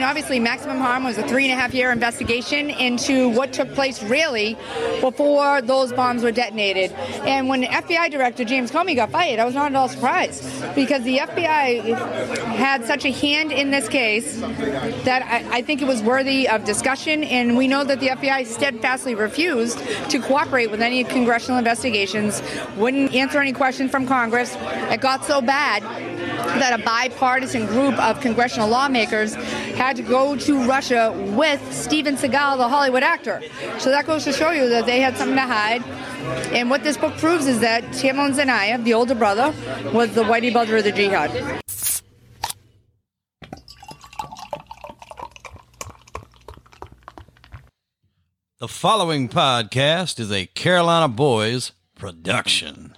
Obviously, Maximum Harm was a three and a half year investigation into what took place really before those bombs were detonated. And when FBI Director James Comey got fired, I was not at all surprised because the FBI had such a hand in this case that I, I think it was worthy of discussion. And we know that the FBI steadfastly refused to cooperate with any congressional investigations, wouldn't answer any questions from Congress. It got so bad that a bipartisan group of congressional lawmakers had to go to Russia with Steven Seagal, the Hollywood actor. So that goes to show you that they had something to hide. And what this book proves is that Tamerlan Tsarnaev, the older brother, was the whitey brother of the jihad. The following podcast is a Carolina Boys production.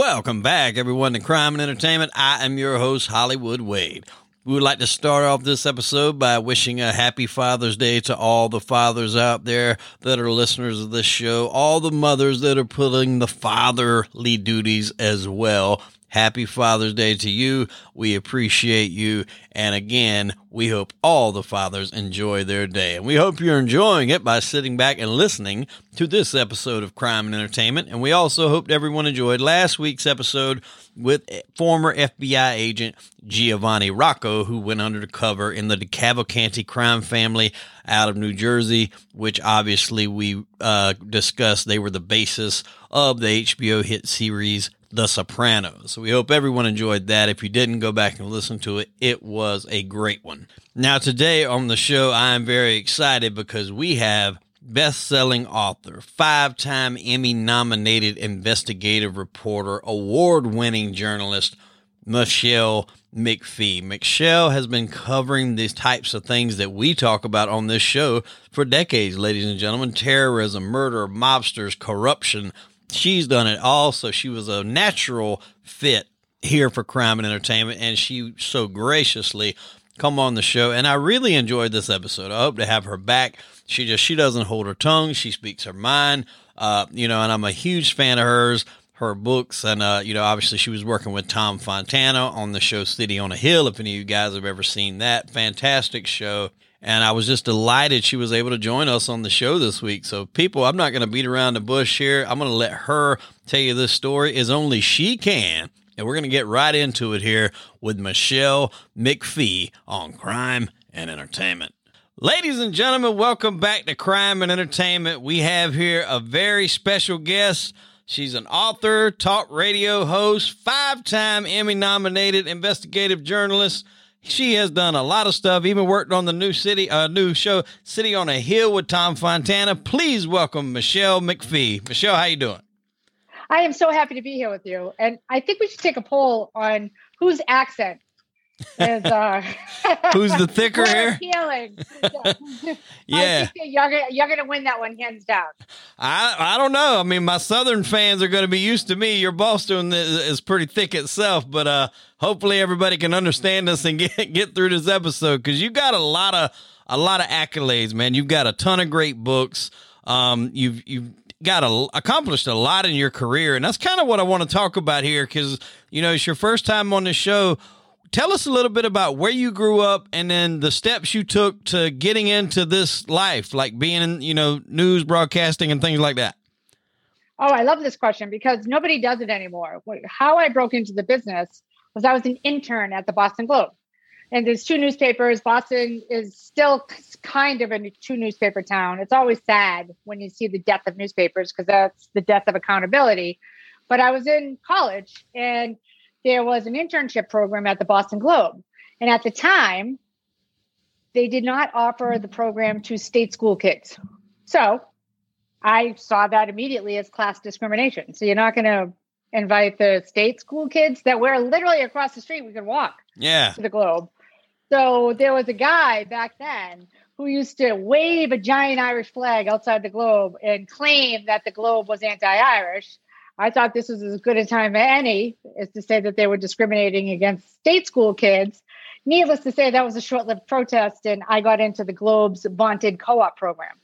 Welcome back, everyone, to Crime and Entertainment. I am your host, Hollywood Wade. We would like to start off this episode by wishing a happy Father's Day to all the fathers out there that are listeners of this show, all the mothers that are pulling the fatherly duties as well. Happy Father's Day to you. We appreciate you. And again, we hope all the fathers enjoy their day. And we hope you're enjoying it by sitting back and listening to this episode of Crime and Entertainment. And we also hope everyone enjoyed last week's episode with former FBI agent Giovanni Rocco, who went undercover in the DeCavalcante crime family out of New Jersey, which obviously we uh, discussed. They were the basis of the HBO hit series the Sopranos. So we hope everyone enjoyed that. If you didn't go back and listen to it, it was a great one. Now, today on the show, I am very excited because we have best selling author, five time Emmy nominated investigative reporter, award winning journalist, Michele McPhee. Michele has been covering these types of things that we talk about on this show for decades, ladies and gentlemen terrorism, murder, mobsters, corruption, she's done it all. So she was a natural fit here for crime and entertainment. And she so graciously come on the show. And I really enjoyed this episode. I hope to have her back. She just, she doesn't hold her tongue. She speaks her mind. Uh, you know, and I'm a huge fan of hers, her books. And, uh, you know, obviously she was working with Tom Fontana on the show City on a Hill. If any of you guys have ever seen that fantastic show. And I was just delighted she was able to join us on the show this week. So, people, I'm not going to beat around the bush here. I'm going to let her tell you this story as only she can. And we're going to get right into it here with Michele McPhee on crime and entertainment. Ladies and gentlemen, welcome back to Crime and Entertainment. We have here a very special guest. She's an author, talk radio host, five time Emmy nominated investigative journalist she has done a lot of stuff, even worked on the new city, uh, new show, City on a Hill with Tom Fontana. Please welcome Michele McPhee. Michele, how you doing? I am so happy to be here with you, and I think we should take a poll on whose accent is uh, who's the thicker here? Appealing. Yeah, you're gonna, you're gonna win that one hands down. I I don't know. I mean, my southern fans are going to be used to me. Your Boston is, is pretty thick itself, but uh, hopefully everybody can understand us and get get through this episode because you got a lot of a lot of accolades, man. You've got a ton of great books. Um, you've you've got a, accomplished a lot in your career, and that's kind of what I want to talk about here because you know it's your first time on the show. Tell us a little bit about where you grew up and then the steps you took to getting into this life, like being in you know news broadcasting and things like that. Oh, I love this question because nobody does it anymore. How I broke into the business was I was an intern at the Boston Globe. And there's two newspapers. Boston is still kind of a two newspaper town. It's always sad when you see the death of newspapers because that's the death of accountability. But I was in college and there was an internship program at the Boston Globe. And at the time, they did not offer the program to state school kids. So I saw that immediately as class discrimination. So you're not going to invite the state school kids that were literally across the street. We could walk yeah. to the Globe. So there was a guy back then who used to wave a giant Irish flag outside the Globe and claim that the Globe was anti-Irish. I thought this was as good a time as any as to say that they were discriminating against state school kids. Needless to say, that was a short lived protest, and I got into the Globe's vaunted co op program.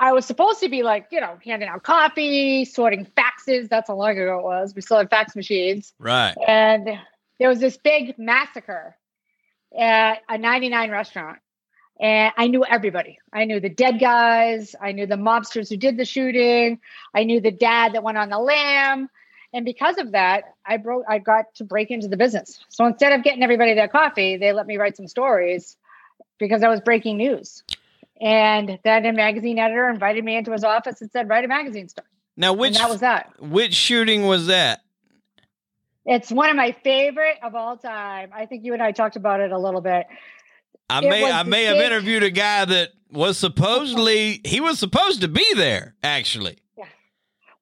I was supposed to be like, you know, handing out coffee, sorting faxes. That's how long ago it was. We still had fax machines. Right. And there was this big massacre at a 99 restaurant. And I knew everybody. I knew the dead guys. I knew the mobsters who did the shooting. I knew the dad that went on the lam. And because of that, I broke I got to break into the business. So instead of getting everybody their coffee, they let me write some stories because I was breaking news. And then a magazine editor invited me into his office and said, write a magazine story. Now which and that was that. Which shooting was that? It's one of my favorite of all time. I think you and I talked about it a little bit. I It may I may have interviewed a guy that was supposedly he was supposed to be there actually. Yeah.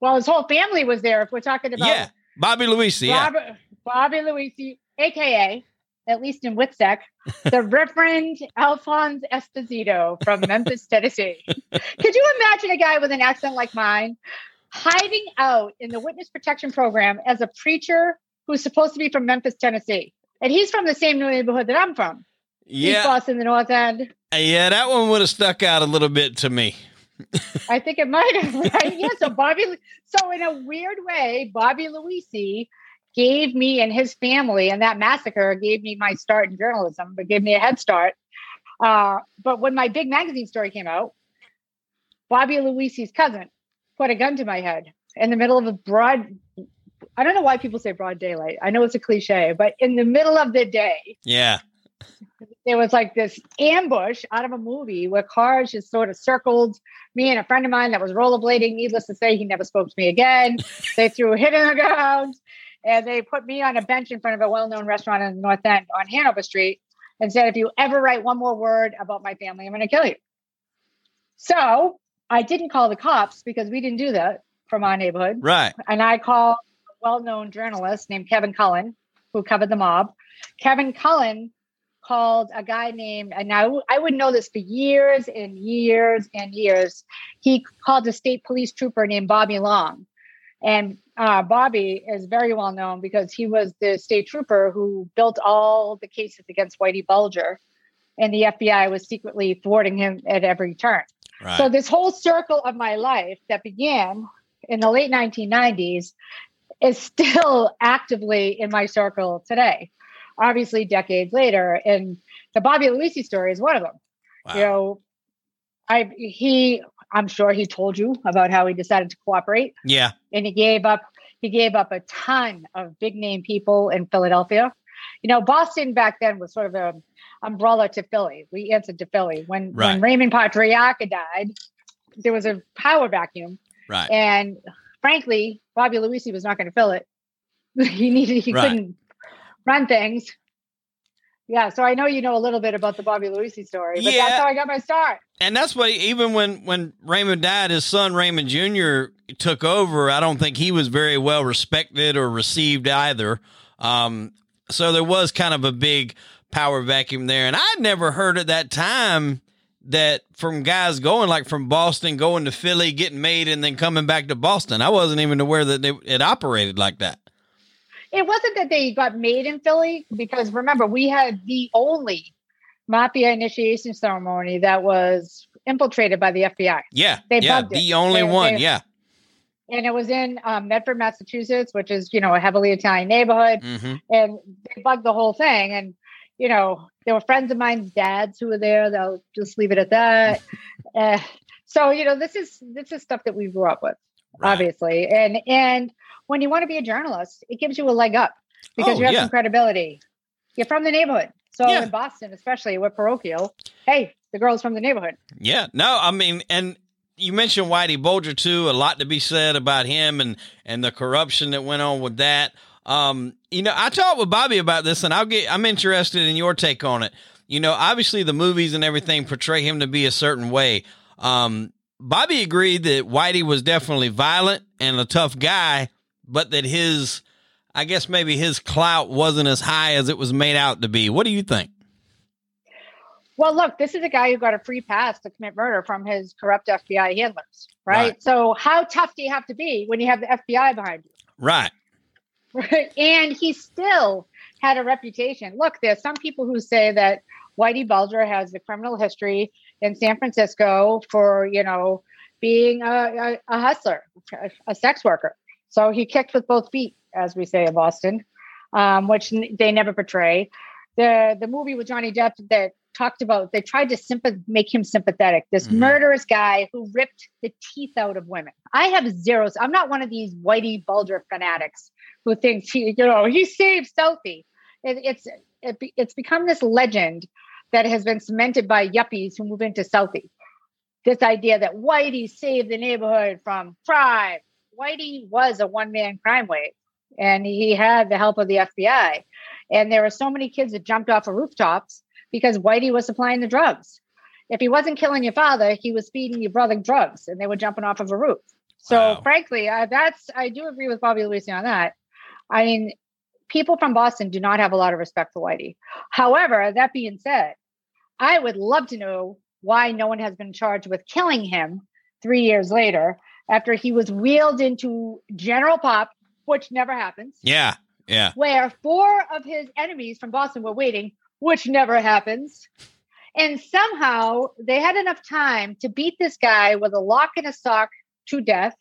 Well, his whole family was there. If we're talking about yeah, Bobby Luisi. Yeah, Bobby Luisi, aka, at least in WITSEC, the Reverend Alphonse Esposito from Memphis, Tennessee. Could you imagine a guy with an accent like mine hiding out in the witness protection program as a preacher who's supposed to be from Memphis, Tennessee? And he's from the same neighborhood that I'm from. Yeah, Boston, the North End. yeah. That one would have stuck out a little bit to me. I think it might have, right? yeah. So Bobby, so in a weird way, Bobby Luisi gave me and his family and that massacre gave me my start in journalism, but gave me a head start. Uh, but when my big magazine story came out, Bobby Luisi's cousin put a gun to my head in the middle of a broad. I don't know why people say broad daylight. I know it's a cliche, but in the middle of the day, Yeah, there was like this ambush out of a movie where cars just sort of circled me and a friend of mine that was rollerblading. Needless to say, he never spoke to me again. they threw a hit in the ground and they put me on a bench in front of a well known restaurant in the North End on Hanover Street and said, If you ever write one more word about my family, I'm going to kill you. So I didn't call the cops because we didn't do that from our neighborhood right. and I called a well-known journalist named Kevin Cullen, who covered the mob. Kevin Cullen called a guy named, and now I would know this for years and years and years. He called a state police trooper named Bobby Long, and uh, Bobby is very well known because he was the state trooper who built all the cases against Whitey Bulger, and the FBI was secretly thwarting him at every turn. Right. So this whole circle of my life that began in the late 1990s is still actively in my circle today. Obviously, decades later, and the Bobby Luisi story is one of them. wow. You know, I he I'm sure he told you about how he decided to cooperate, yeah. and he gave up he gave up a ton of big name people in Philadelphia. You know, Boston back then was sort of a umbrella to Philly. We answered to Philly when Right. when Raymond Patriarca died. There was a power vacuum, Right. and frankly, Bobby Luisi was not going to fill it. he needed, he Right. couldn't run things. Yeah, so I know you know a little bit about the Bobby Luisi story, but Yeah. that's how I got my start. And that's why even when when Raymond died, his son Raymond Jr. took over. I don't think he was very well respected or received either. Um, so there was kind of a big power vacuum there, and I'd never heard at that time that from guys going like from Boston going to Philly, getting made, and then coming back to Boston. I wasn't even aware that they, it operated like that. It wasn't that they got made in Philly because remember we had the only mafia initiation ceremony that was infiltrated by the FBI, Yeah, They yeah, bugged it. the only They- one. they- yeah. and it was in um, Medford, Massachusetts, which is you know a heavily Italian neighborhood. hmm and they bugged the whole thing. And you know, there were friends of mine's dads who were there. They'll just leave it at that. uh, so you know, this is this is stuff that we grew up with, Right. obviously. And and when you want to be a journalist, it gives you a leg up because Oh, you have yeah. some credibility. You're from the neighborhood. So Yeah. in Boston, especially, we're parochial. Hey, the girl's from the neighborhood. Yeah, no, I mean, and you mentioned Whitey Bulger too. A lot to be said about him and and the corruption that went on with that. Um, you know, I talked with Bobby about this, and I'll get. I'm interested in your take on it. You know, obviously the movies and everything portray him to be a certain way. Um, Bobby agreed that Whitey was definitely violent and a tough guy, but that his, I guess maybe his clout wasn't as high as it was made out to be. What do you think? Well, look, this is a guy who got a free pass to commit murder from his corrupt FBI handlers, right? Right. So, how tough do you have to be when you have the FBI behind you? Right. Right. And he still had a reputation. Look, there's some people who say that Whitey Bulger has a criminal history in San Francisco for, you know, being a, a, a hustler, a, a sex worker. So he kicked with both feet, as we say in Boston, um, which n- they never portray. The the movie with Johnny Depp that talked about they tried to sympath- make him sympathetic. This Mhm. murderous guy who ripped the teeth out of women. I have zeros. I'm not one of these Whitey Bulger fanatics who thinks he, you know, he saved Southie. It, it's it, it's become this legend that has been cemented by yuppies who move into Southie. This idea that Whitey saved the neighborhood from crime. Whitey was a one man crime wave, and he had the help of the FBI. And there were so many kids that jumped off of rooftops because Whitey was supplying the drugs. If he wasn't killing your father, he was feeding your brother drugs, and they were jumping off of a roof. So, Wow. frankly, uh, that's I do agree with Bobby Luisi on that. I mean, people from Boston do not have a lot of respect for Whitey. However, that being said, I would love to know why no one has been charged with killing him three years later after he was wheeled into General Pop, which never happens, Yeah. Yeah. where four of his enemies from Boston were waiting, which never happens. And somehow they had enough time to beat this guy with a lock and a sock to death,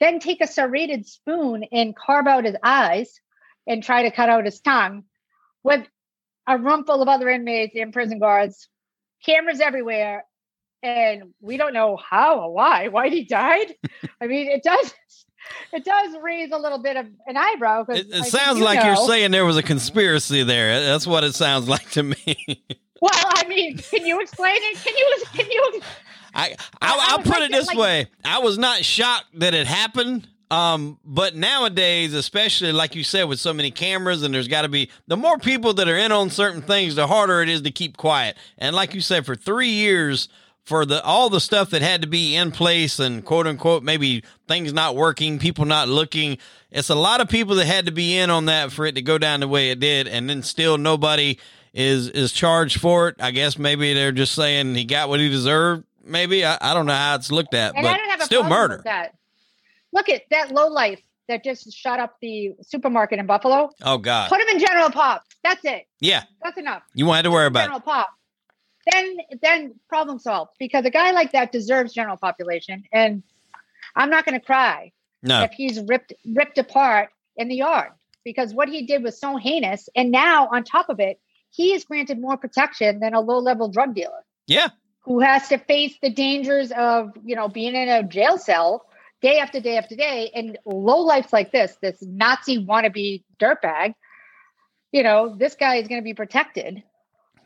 then take a serrated spoon and carve out his eyes and try to cut out his tongue with a room full of other inmates and prison guards, cameras everywhere. And we don't know how or why, why he died. I mean, it does it does raise a little bit of an eyebrow. It, it think sounds you like you're saying there was a conspiracy there. That's what it sounds like to me. Well, I mean, can you explain it? Can you can you I, I I I'll put like it this like- way: I was not shocked that it happened. Um, but nowadays, especially like you said, with so many cameras and there's got to be the more people that are in on certain things, the harder it is to keep quiet. And like you said, for three years, for the all the stuff that had to be in place and quote unquote maybe things not working, people not looking, it's a lot of people that had to be in on that for it to go down the way it did, and then still nobody is is charged for it. I guess maybe they're just saying he got what he deserved. Maybe I, I don't know how it's looked at, and but I don't have a still murder. that. Look at that low life that just shot up the supermarket in Buffalo. Oh God, Put him in General Pop. That's it. yeah, That's enough. you won't have to worry about it. General Pop. Then then problem solved because a guy like that deserves general population. And I'm not going to cry No, if he's ripped ripped apart in the yard because what he did was so heinous. And now on top of it, he is granted more protection than a low level drug dealer yeah, who has to face the dangers of you know being in a jail cell day after day after day and low lives like this this nazi wannabe dirtbag you know this guy is going to be protected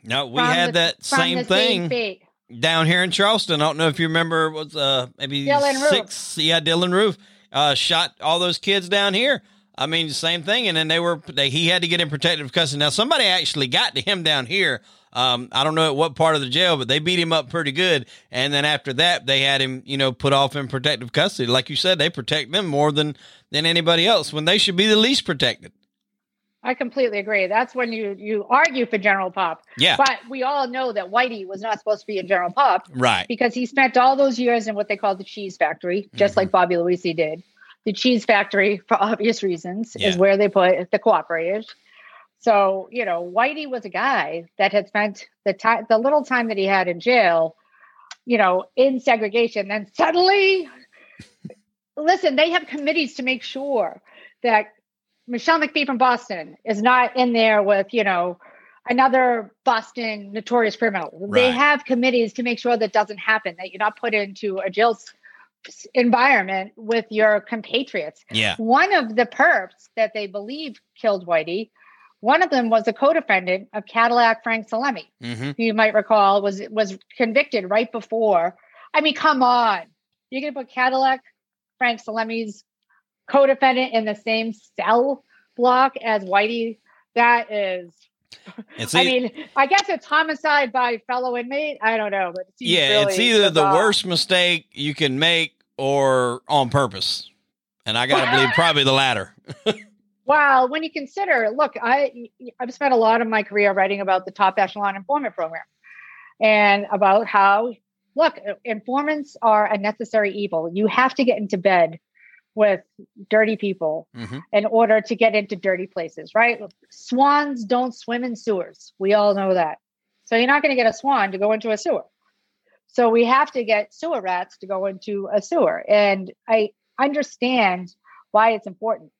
no, we had the- that same thing down here in Charleston. I don't know if you remember, it was uh maybe Dylan Roof. six? Yeah, Dylan Roof uh shot all those kids down here. I mean, same thing, and then they were they, he had to get in protective custody. Now, somebody actually got to him down here. Um, I don't know at what part of the jail, but they beat him up pretty good. And then after that, they had him, you know, put off in protective custody. Like you said, they protect them more than than anybody else when they should be the least protected. i completely agree that's when you you argue for general pop Yeah, but we all know that whitey was not supposed to be in general pop right. because he spent all those years in what they call the cheese factory, just Mm-hmm. like Bobby Luisi did. The cheese factory, for obvious reasons, Yeah. is where they put the cooperators. So, you know, Whitey was a guy that had spent the time, the little time that he had in jail, you know, in segregation. Then suddenly, listen, they have committees to make sure that Michele McPhee from Boston is not in there with, you know, another Boston notorious criminal. They have committees to make sure that doesn't happen, that you're not put into a jail environment with your compatriots. Yeah, One of the perps that they believe killed Whitey, one of them was a co-defendant of Cadillac Frank Salemme, hmm you might recall was was convicted right before. I mean, come on. You're gonna put Cadillac Frank Salemme's co-defendant in the same cell block as Whitey. That is I mean, I guess it's homicide by fellow inmate. I don't know, but yeah, it's either the worst mistake you can make or on purpose. And I got to believe probably the latter. Well, when you consider, look, I I've spent a lot of my career writing about the top echelon informant program. and about how look, uh, informants are a necessary evil. You have to get into bed with dirty people mm-hmm. in order to get into dirty places, right? Swans don't swim in sewers. We all know that. So you're not going to get a swan to go into a sewer. So we have to get sewer rats to go into a sewer. And I understand why it's important.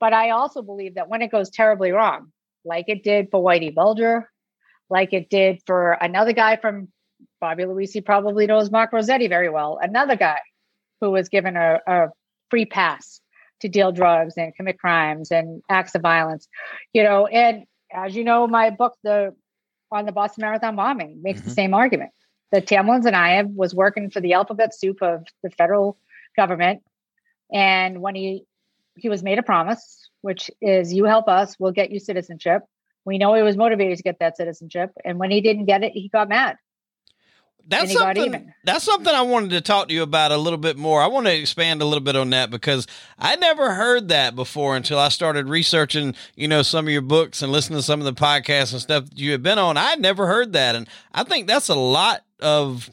But I also believe that when it goes terribly wrong, like it did for Whitey Bulger, like it did for another guy from Bobby Luisi probably knows Mark Rossetti very well, another guy who was given a, a free pass to deal drugs and commit crimes and acts of violence, you know. And as you know, my book, the on the Boston Marathon bombing, makes mm-hmm. the same argument. That Tamerlan Tsarnaev was working for the alphabet soup of the federal government, and when he he was made a promise, which is you help us, we'll get you citizenship. We know he was motivated to get that citizenship, and when he didn't get it, he got mad that's something. That's something I wanted to talk to you about a little bit more. I want to expand a little bit on that because I never heard that before until I started researching, you know, some of your books and listening to some of the podcasts and stuff that you had been on. I never heard that, and I think that's a lot of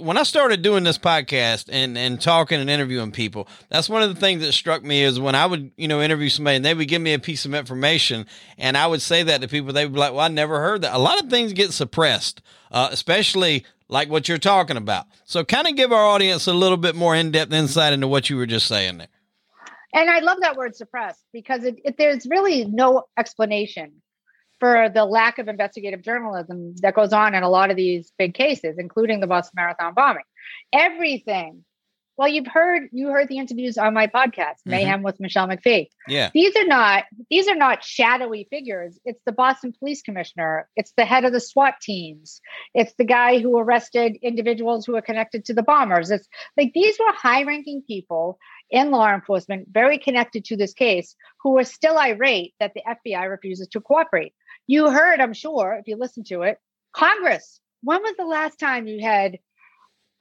when I started doing this podcast and and talking and interviewing people, that's one of the things that struck me is when I would you know interview somebody and they would give me a piece of information and I would say that to people, they would be like, "Well, I never heard that." A lot of things get suppressed, uh, especially like what you're talking about. So, kind of give our audience a little bit more in depth insight into what you were just saying there. And I love that word suppressed because it, it, there's really no explanation for the lack of investigative journalism that goes on in a lot of these big cases, including the Boston Marathon bombing. Everything well, you've heard you heard the interviews on my podcast, mm-hmm. Mayhem with Michele McPhee. Yeah. These are not these are not shadowy figures. It's the Boston Police Commissioner. It's the head of the SWAT teams. It's the guy who arrested individuals who are connected to the bombers. It's like these were high-ranking people in law enforcement, very connected to this case, who are still irate that the FBI refuses to cooperate. You heard, I'm sure, if you listen to it, Congress. When was the last time you had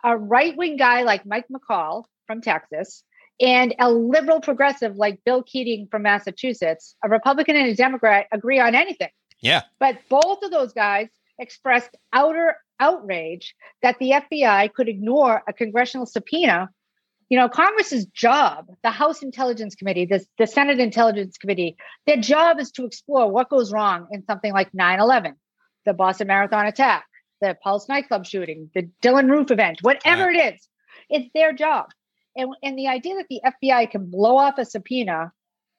a right wing guy like Mike McCaul from Texas and a liberal progressive like Bill Keating from Massachusetts, a Republican and a Democrat agree on anything. Yeah. But both of those guys expressed outer outrage that the FBI could ignore a congressional subpoena. You know, Congress's job, the House Intelligence Committee, the, the Senate Intelligence Committee, their job is to explore what goes wrong in something like 9 11, the Boston Marathon attack, the Pulse nightclub shooting, the Dylan Roof event, whatever it is, it's their job. And, and the idea that the FBI can blow off a subpoena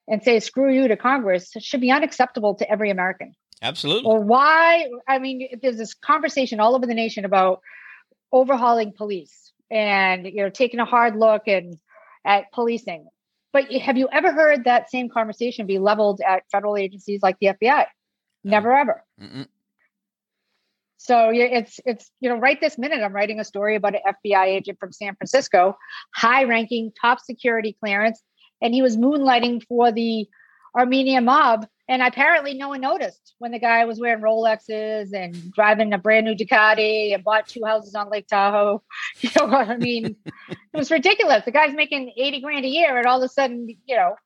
and say, screw you to Congress should be unacceptable to every American. Absolutely. Or why? I mean, there's this conversation all over the nation about overhauling police and you know taking a hard look and at policing. But have you ever heard that same conversation be leveled at federal agencies like the FBI? Never ever. Mm-mm. So yeah, it's it's you know right this minute I'm writing a story about an FBI agent from San Francisco, high ranking, top security clearance, and he was moonlighting for the Armenian mob. And apparently, no one noticed when the guy was wearing Rolexes and driving a brand new Ducati and bought two houses on Lake Tahoe. You know, what I mean, it was ridiculous. The guy's making eighty grand a year, and all of a sudden, you know,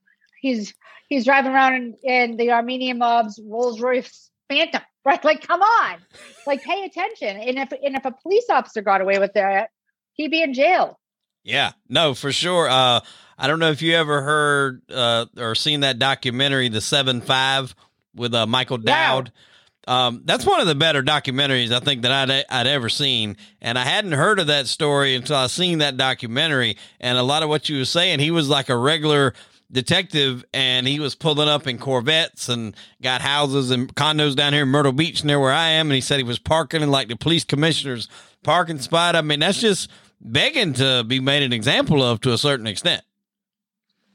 he's he's driving around in, in the Armenian mob's Rolls Royce Phantom right? Like, come on, like pay attention. And if and if a police officer got away with that, he'd be in jail. Yeah, no, for sure. Uh, I don't know if you ever heard uh, or seen that documentary, The Seven Five, with uh, Michael Dowd. Yeah. Um, that's one of the better documentaries I think that I'd I'd ever seen, and I hadn't heard of that story until I seen that documentary. And a lot of what you were saying, he was like a regular detective and he was pulling up in Corvettes and got houses and condos down here in Myrtle Beach near where I am. And he said he was parking in like the police commissioner's parking spot. I mean, that's just begging to be made an example of to a certain extent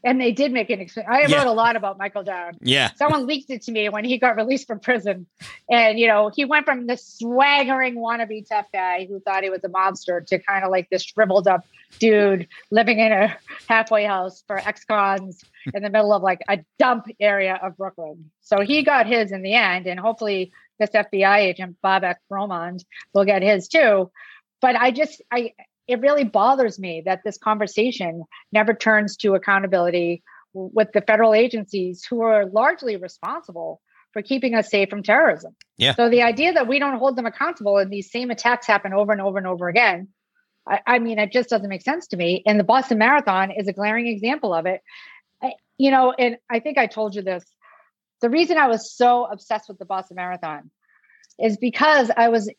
and they did make an experience. I yeah. wrote a lot about Michael Dowd. Yeah. Someone leaked it to me when he got released from prison. And, you know, he went from the swaggering wannabe tough guy who thought he was a mobster to kind of like this shriveled up dude living in a halfway house for ex cons in the middle of like a dump area of Brooklyn. So he got his in the end. And hopefully this FBI agent, Babak Broumand, will get his too. But I just, I, it really bothers me that this conversation never turns to accountability with the federal agencies who are largely responsible for keeping us safe from terrorism. Yeah. So the idea that we don't hold them accountable and these same attacks happen over and over and over again, I, I mean, it just doesn't make sense to me. And the Boston Marathon is a glaring example of it. I, you know, and I think I told you this. The reason I was so obsessed with the Boston Marathon is because I was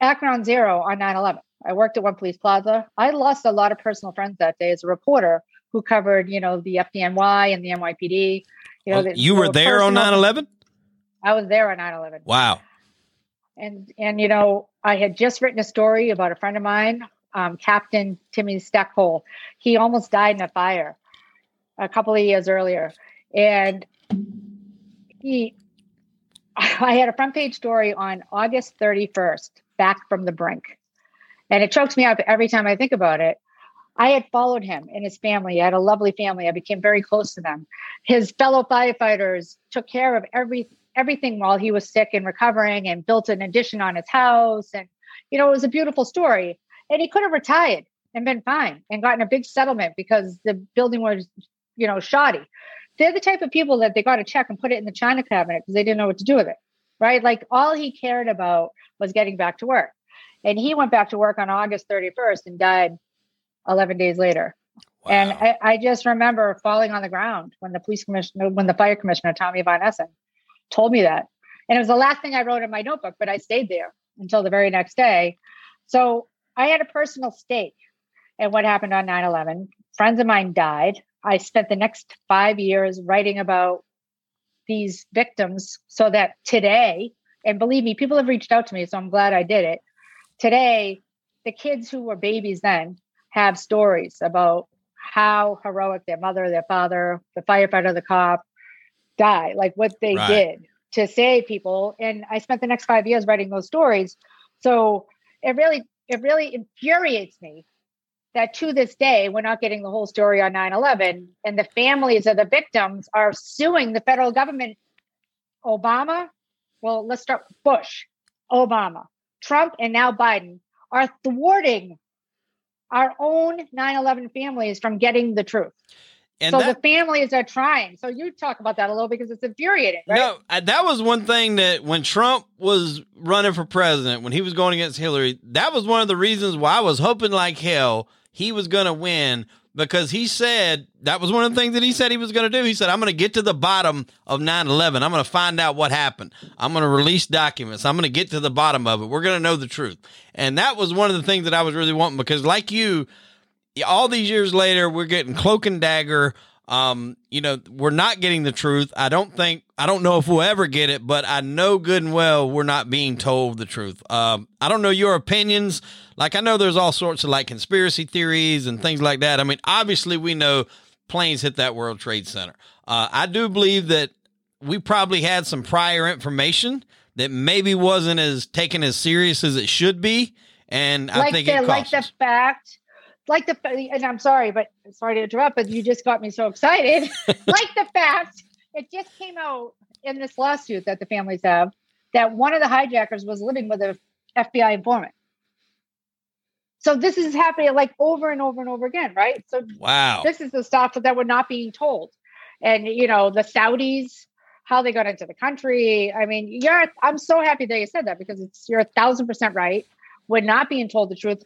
at ground zero on 9 11. I worked at One Police Plaza. I lost a lot of personal friends that day as a reporter who covered, you know, the FDNY and the NYPD. You know, you were there personal, on 9 11? I was there on 9 11. Wow. And, and, you know, I had just written a story about a friend of mine, um, Captain Timmy Stackpole. He almost died in a fire a couple of years earlier. And he, I had a front page story on August 31st, back from the brink. And it chokes me up every time I think about it. I had followed him and his family. I had a lovely family. I became very close to them. His fellow firefighters took care of every everything while he was sick and recovering and built an addition on his house. And, you know, it was a beautiful story. And he could have retired and been fine and gotten a big settlement because the building was, you know, shoddy. They're the type of people that they got a check and put it in the china cabinet because they didn't know what to do with it. Right. Like all he cared about was getting back to work. And he went back to work on August 31st and died 11 days later. Wow. And I, I, just remember falling on the ground when the police commissioner, when the fire commissioner, Tommy Von Essen, told me that. And it was the last thing I wrote in my notebook, but I stayed there until the very next day. So I had a personal stake in what happened on 9 11. Friends of mine died. I spent the next five years writing about these victims so that today, and believe me, people have reached out to me, so I'm glad I did it. Today, the kids who were babies then have stories about how heroic their mother, their father, the firefighter, the cop die, like what they right. did to save people. And I spent the next five years writing those stories. So it really, it really infuriates me that to this day, we're not getting the whole story on 9 11. And the families of the victims are suing the federal government. Obama, well, let's start Bush, Obama, Trump, and now Biden are thwarting our own 9 11 families from getting the truth. And so that, the families are trying. So you talk about that a little because it's infuriating, right? No, uh, that was one thing that when Trump was running for president, when he was going against Hillary, that was one of the reasons why I was hoping like hell he was going to win because he said that was one of the things that he said he was going to do. He said, I'm going to get to the bottom of 9 11. I'm going to find out what happened. I'm going to release documents. I'm going to get to the bottom of it. We're going to know the truth. And that was one of the things that I was really wanting because, like you, all these years later, we're getting cloak and dagger. Um, you know, we're not getting the truth. I don't think, I don't know if we'll ever get it, but I know good and well we're not being told the truth. Um, I don't know your opinions. Like, I know there's all sorts of like conspiracy theories and things like that. I mean, obviously, we know planes hit that World Trade Center. Uh, I do believe that we probably had some prior information that maybe wasn't as taken as serious as it should be. And like I think the, it like the fact like the and I'm sorry, but sorry to interrupt, but you just got me so excited. like the fact it just came out in this lawsuit that the families have that one of the hijackers was living with a FBI informant. So this is happening like over and over and over again, right? So wow, this is the stuff that we're not being told, and you know the Saudis, how they got into the country. I mean, you're. I'm so happy that you said that because it's you're a thousand percent right. We're not being told the truth.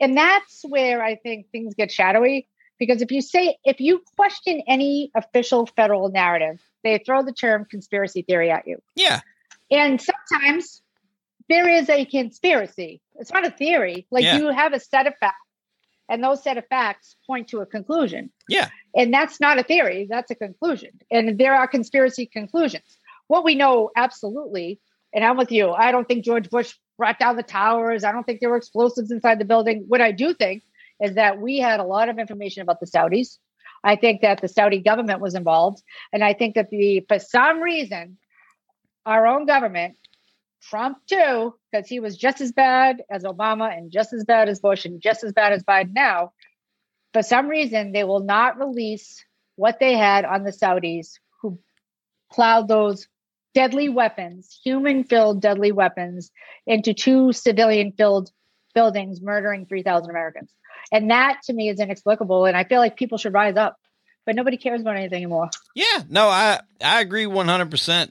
And that's where I think things get shadowy because if you say, if you question any official federal narrative, they throw the term conspiracy theory at you. Yeah. And sometimes there is a conspiracy. It's not a theory. Like yeah. you have a set of facts, and those set of facts point to a conclusion. Yeah. And that's not a theory, that's a conclusion. And there are conspiracy conclusions. What we know absolutely, and I'm with you, I don't think George Bush brought down the towers. I don't think there were explosives inside the building. What I do think is that we had a lot of information about the Saudis. I think that the Saudi government was involved. And I think that the for some reason, our own government, Trump too, because he was just as bad as Obama and just as bad as Bush and just as bad as Biden now, for some reason they will not release what they had on the Saudis who plowed those deadly weapons, human filled deadly weapons, into two civilian filled buildings, murdering 3,000 Americans. And that to me is inexplicable. And I feel like people should rise up, but nobody cares about anything anymore. Yeah, no, I, I agree 100%.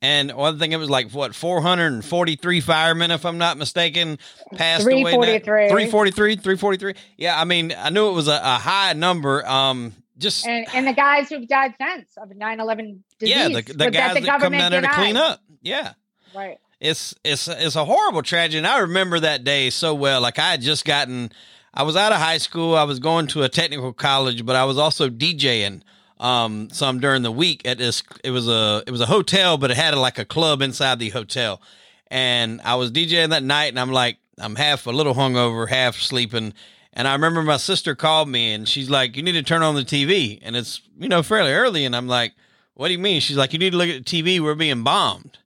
And one thing, it was like what 443 firemen, if I'm not mistaken, passed away. 343. 343, 343. Yeah, I mean, I knew it was a, a high number. Um, just and, and the guys who've died since of 9-11 disease. yeah, the, the guys the that, come down there to clean up. Yeah. Right. it's it's it's a horrible tragedy. And I remember that day so well. Like I had just gotten, I was out of high school. I was going to a technical college, but I was also DJing um some during the week at this. It was a it was a hotel, but it had like a club inside the hotel. And I was DJing that night, and I'm like, I'm half a little hungover, half sleeping. And I remember my sister called me, and she's like, "You need to turn on the TV." And it's you know fairly early, and I'm like, "What do you mean?" She's like, "You need to look at the TV. We're being bombed."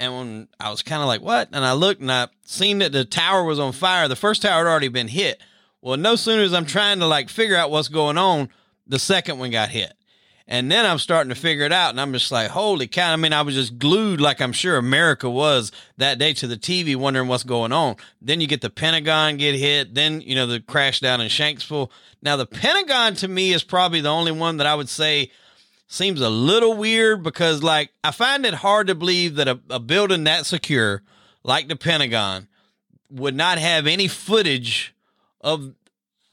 And when I was kind of like, what? And I looked and I seen that the tower was on fire. The first tower had already been hit. Well, no sooner as I'm trying to like figure out what's going on, the second one got hit. And then I'm starting to figure it out. And I'm just like, holy cow. I mean, I was just glued like I'm sure America was that day to the TV, wondering what's going on. Then you get the Pentagon get hit. Then, you know, the crash down in Shanksville. Now, the Pentagon to me is probably the only one that I would say seems a little weird because like I find it hard to believe that a, a building that secure like the Pentagon would not have any footage of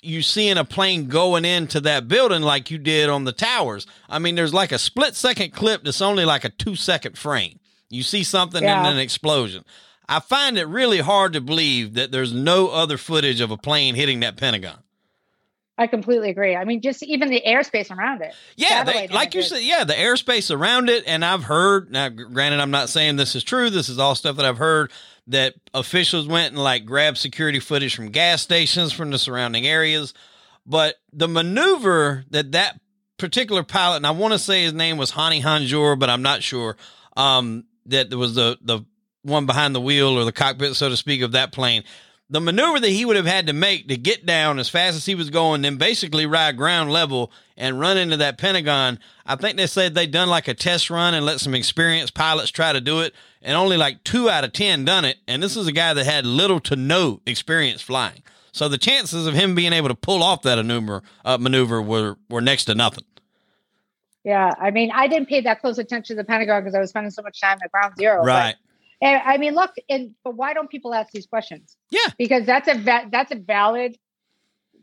you seeing a plane going into that building like you did on the towers. I mean, there's like a split second clip that's only like a two second frame. You see something Yeah. and an explosion. I find it really hard to believe that there's no other footage of a plane hitting that Pentagon. I completely agree. I mean, just even the airspace around it. Yeah, they, like you said, yeah, the airspace around it. And I've heard, now, granted, I'm not saying this is true. This is all stuff that I've heard that officials went and like grabbed security footage from gas stations from the surrounding areas. But the maneuver that that particular pilot, and I want to say his name was Hani Hanjour, but I'm not sure, um, that there was the, the one behind the wheel or the cockpit, so to speak, of that plane the maneuver that he would have had to make to get down as fast as he was going, then basically ride ground level and run into that Pentagon. I think they said they'd done like a test run and let some experienced pilots try to do it, and only like two out of 10 done it. And this is a guy that had little to no experience flying. So the chances of him being able to pull off that maneuver, uh, maneuver were, were next to nothing. Yeah, I mean, I didn't pay that close attention to the Pentagon because I was spending so much time at Ground Zero. Right. And, I mean, look, and but why don't people ask these questions? Yeah. because that's a va- that's a valid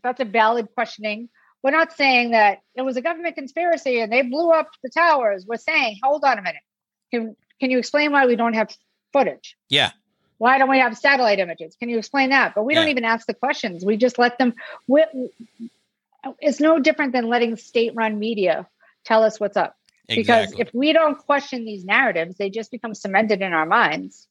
that's a valid questioning. We're not saying that it was a government conspiracy and they blew up the towers. We're saying, hold on a minute, can can you explain why we don't have footage? Yeah. Why don't we have satellite images? Can you explain that? But we don't even ask the questions. We just let them. We, it's no different than letting state-run media tell us what's up. Because if we don't question these narratives, they just become cemented in our minds,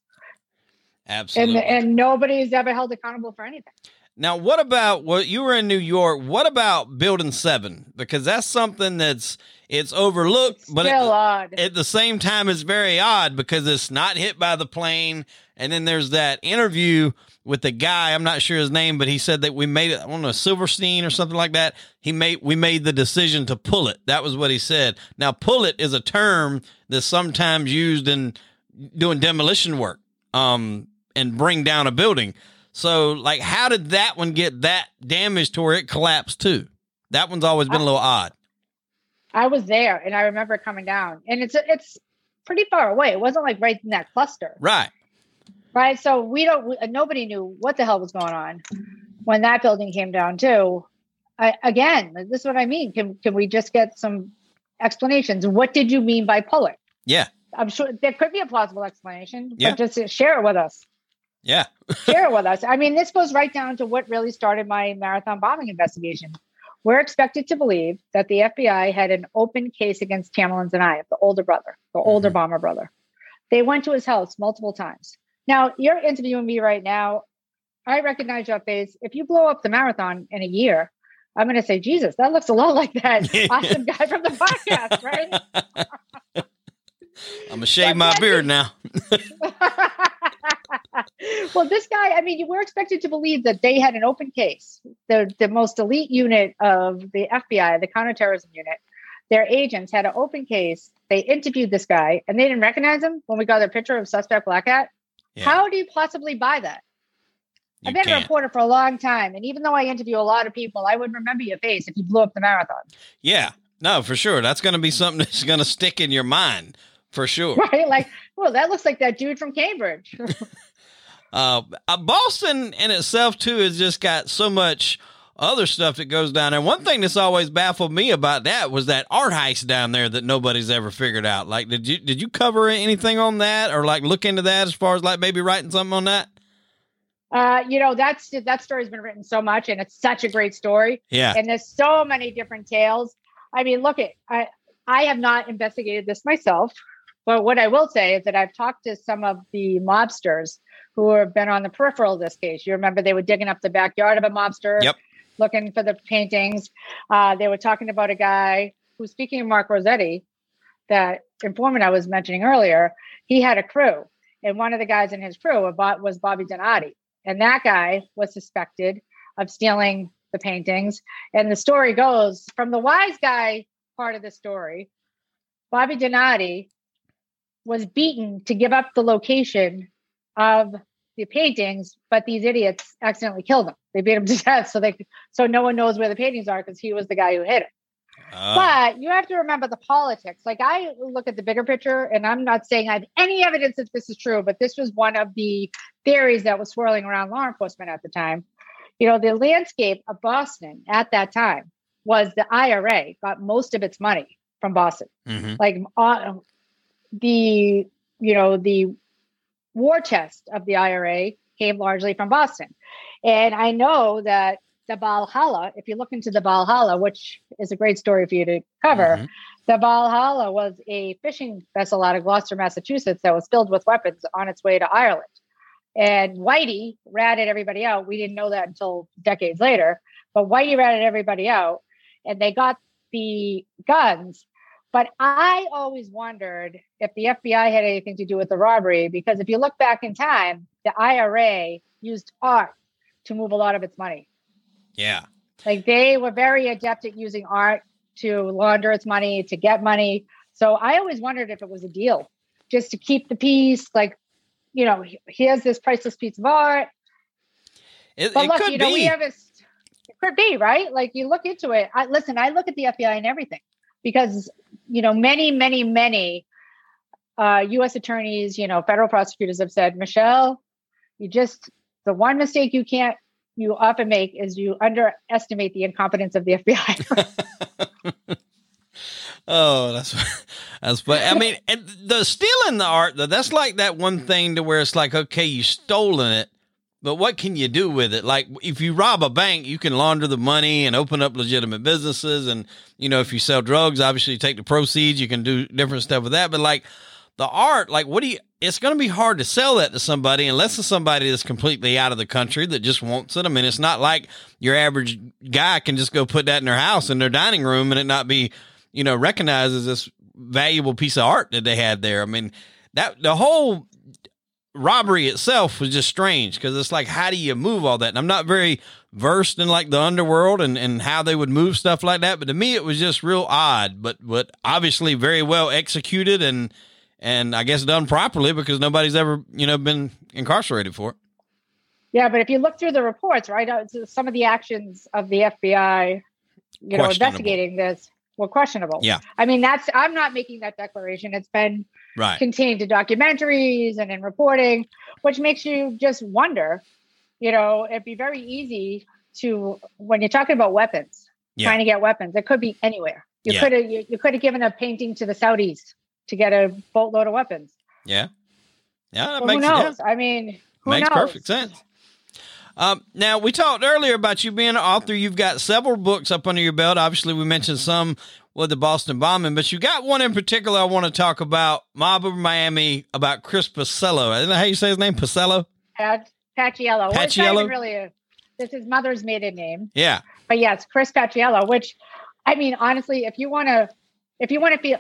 Absolutely. and and nobody's ever held accountable for anything. Now, what about what you were in New York? What about Building Seven? Because that's something that's it's overlooked, but Still at, odd. at the same time, it's very odd because it's not hit by the plane. And then there's that interview with the guy. I'm not sure his name, but he said that we made it. I don't know Silverstein or something like that. He made we made the decision to pull it. That was what he said. Now, pull it is a term that's sometimes used in doing demolition work. Um, and bring down a building. So, like, how did that one get that damaged to where it collapsed too? That one's always been a little odd. I was there, and I remember coming down, and it's it's pretty far away. It wasn't like right in that cluster, Right. right? So we don't. Nobody knew what the hell was going on when that building came down too. I, again, this is what I mean. Can can we just get some explanations? What did you mean by pull it? Yeah. I'm sure there could be a plausible explanation, Yeah. just share it with us. Yeah. share it with us. I mean, this goes right down to what really started my marathon bombing investigation. We're expected to believe that the FBI had an open case against Tamerlan Tsarnaev, the older brother, the older Mhm. bomber brother. They went to his house multiple times. Now, you're interviewing me right now. I recognize your face. If you blow up the marathon in a year, I'm going to say, Jesus, that looks a lot like that awesome guy from the podcast, right? I'm gonna shave my beard now. well, this guy, I mean, you were expected to believe that they had an open case. The the most elite unit of the FBI, the counterterrorism unit, their agents had an open case. They interviewed this guy and they didn't recognize him when we got their picture of suspect Black Hat. Yeah. How do you possibly buy that? You I've been a can't. reporter for a long time, and even though I interview a lot of people, I would remember your face if you blew up the marathon. Yeah. No, for sure. That's gonna be something that's gonna stick in your mind For sure. Right? Like, well, that looks like that dude from Cambridge. uh, uh, Boston in itself too has just got so much other stuff that goes down there. One thing that's always baffled me about that was that art heist down there that nobody's ever figured out. Like, did you did you cover anything on that, or like look into that as far as like maybe writing something on that? Uh, you know, that's that story's been written so much, and it's such a great story. Yeah, and there's so many different tales. I mean, look at I I have not investigated this myself, but what I will say is that I've talked to some of the mobsters who have been on the peripheral of this case. You remember they were digging up the backyard of a mobster. Yep looking for the paintings. Uh, they were talking about a guy who's speaking of Mark Rossetti, that informant I was mentioning earlier. He had a crew, and one of the guys in his crew was Bobby Donati, and that guy was suspected of stealing the paintings. And the story goes from the wise guy part of the story, Bobby Donati was beaten to give up the location of the paintings, but these idiots accidentally killed him. They beat him to death, so they so no one knows where the paintings are because he was the guy who hit it. Uh, but you have to remember the politics. Like I look at the bigger picture, and I'm not saying I have any evidence that this is true, but this was one of the theories that was swirling around law enforcement at the time. You know, the landscape of Boston at that time was the IRA got most of its money from Boston. Mm-hmm. Like uh, the you know the war chest of the IRA came largely from Boston. And I know that the Valhalla, if you look into the Valhalla, which is a great story for you to cover, mm-hmm. the Valhalla was a fishing vessel out of Gloucester, Massachusetts that was filled with weapons on its way to Ireland. And Whitey ratted everybody out. We didn't know that until decades later, but Whitey ratted everybody out and they got the guns but I always wondered if the FBI had anything to do with the robbery, because if you look back in time, the IRA used art to move a lot of its money. Yeah. Like they were very adept at using art to launder its money, to get money. So I always wondered if it was a deal just to keep the peace. Like, you know, here's this priceless piece of art. It, but it look, you know, be. we have this. It could be right. Like you look into it. I, listen, I look at the FBI and everything because you know many many many uh, u.s attorneys you know federal prosecutors have said michele you just the one mistake you can't you often make is you underestimate the incompetence of the fbi oh that's that's but i mean the stealing the art though that's like that one thing to where it's like okay you stolen it but what can you do with it? Like if you rob a bank, you can launder the money and open up legitimate businesses. And, you know, if you sell drugs, obviously you take the proceeds, you can do different stuff with that. But like the art, like what do you, it's going to be hard to sell that to somebody unless it's somebody that's completely out of the country that just wants it. I mean, it's not like your average guy can just go put that in their house in their dining room and it not be, you know, recognized as this valuable piece of art that they had there. I mean, that the whole robbery itself was just strange because it's like, how do you move all that? And I'm not very versed in like the underworld and, and how they would move stuff like that. But to me, it was just real odd, but, but obviously very well executed and, and I guess done properly because nobody's ever, you know, been incarcerated for it. Yeah. But if you look through the reports, right, uh, some of the actions of the FBI, you know, investigating this were questionable. Yeah. I mean, that's, I'm not making that declaration. It's been, right. contained in documentaries and in reporting, which makes you just wonder. You know, it'd be very easy to when you're talking about weapons, yeah. trying to get weapons. It could be anywhere. You yeah. could have you, you could have given a painting to the Saudis to get a boatload of weapons. Yeah, yeah, that well, makes, who knows? Yeah. I mean, makes knows? perfect sense. Um, now we talked earlier about you being an author. You've got several books up under your belt. Obviously, we mentioned some with the Boston bombing, but you got one in particular I want to talk about, Mob of Miami, about Chris Pacello. I don't know how you say his name, Pacello? Pat, Paciello. Paciello? Well, really a, this is mother's maiden name. Yeah. But yes, Chris Paciello, which, I mean, honestly, if you want to, if you want to feel,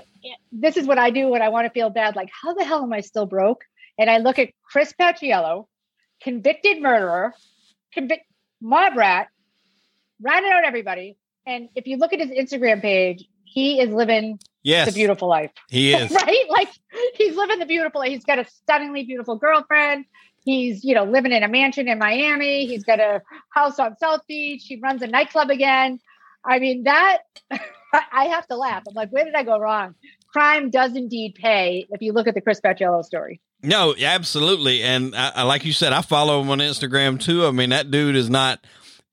this is what I do when I want to feel bad, like, how the hell am I still broke? And I look at Chris Paciello, convicted murderer, convict mob rat, ratted out everybody. And if you look at his Instagram page, he is living yes, the beautiful life. He is. right? Like he's living the beautiful life. He's got a stunningly beautiful girlfriend. He's, you know, living in a mansion in Miami. He's got a house on South Beach. He runs a nightclub again. I mean, that I have to laugh. I'm like, where did I go wrong? crime does indeed pay if you look at the Chris Paciello story. No, absolutely, and I, I, like you said, I follow him on Instagram too. I mean, that dude is not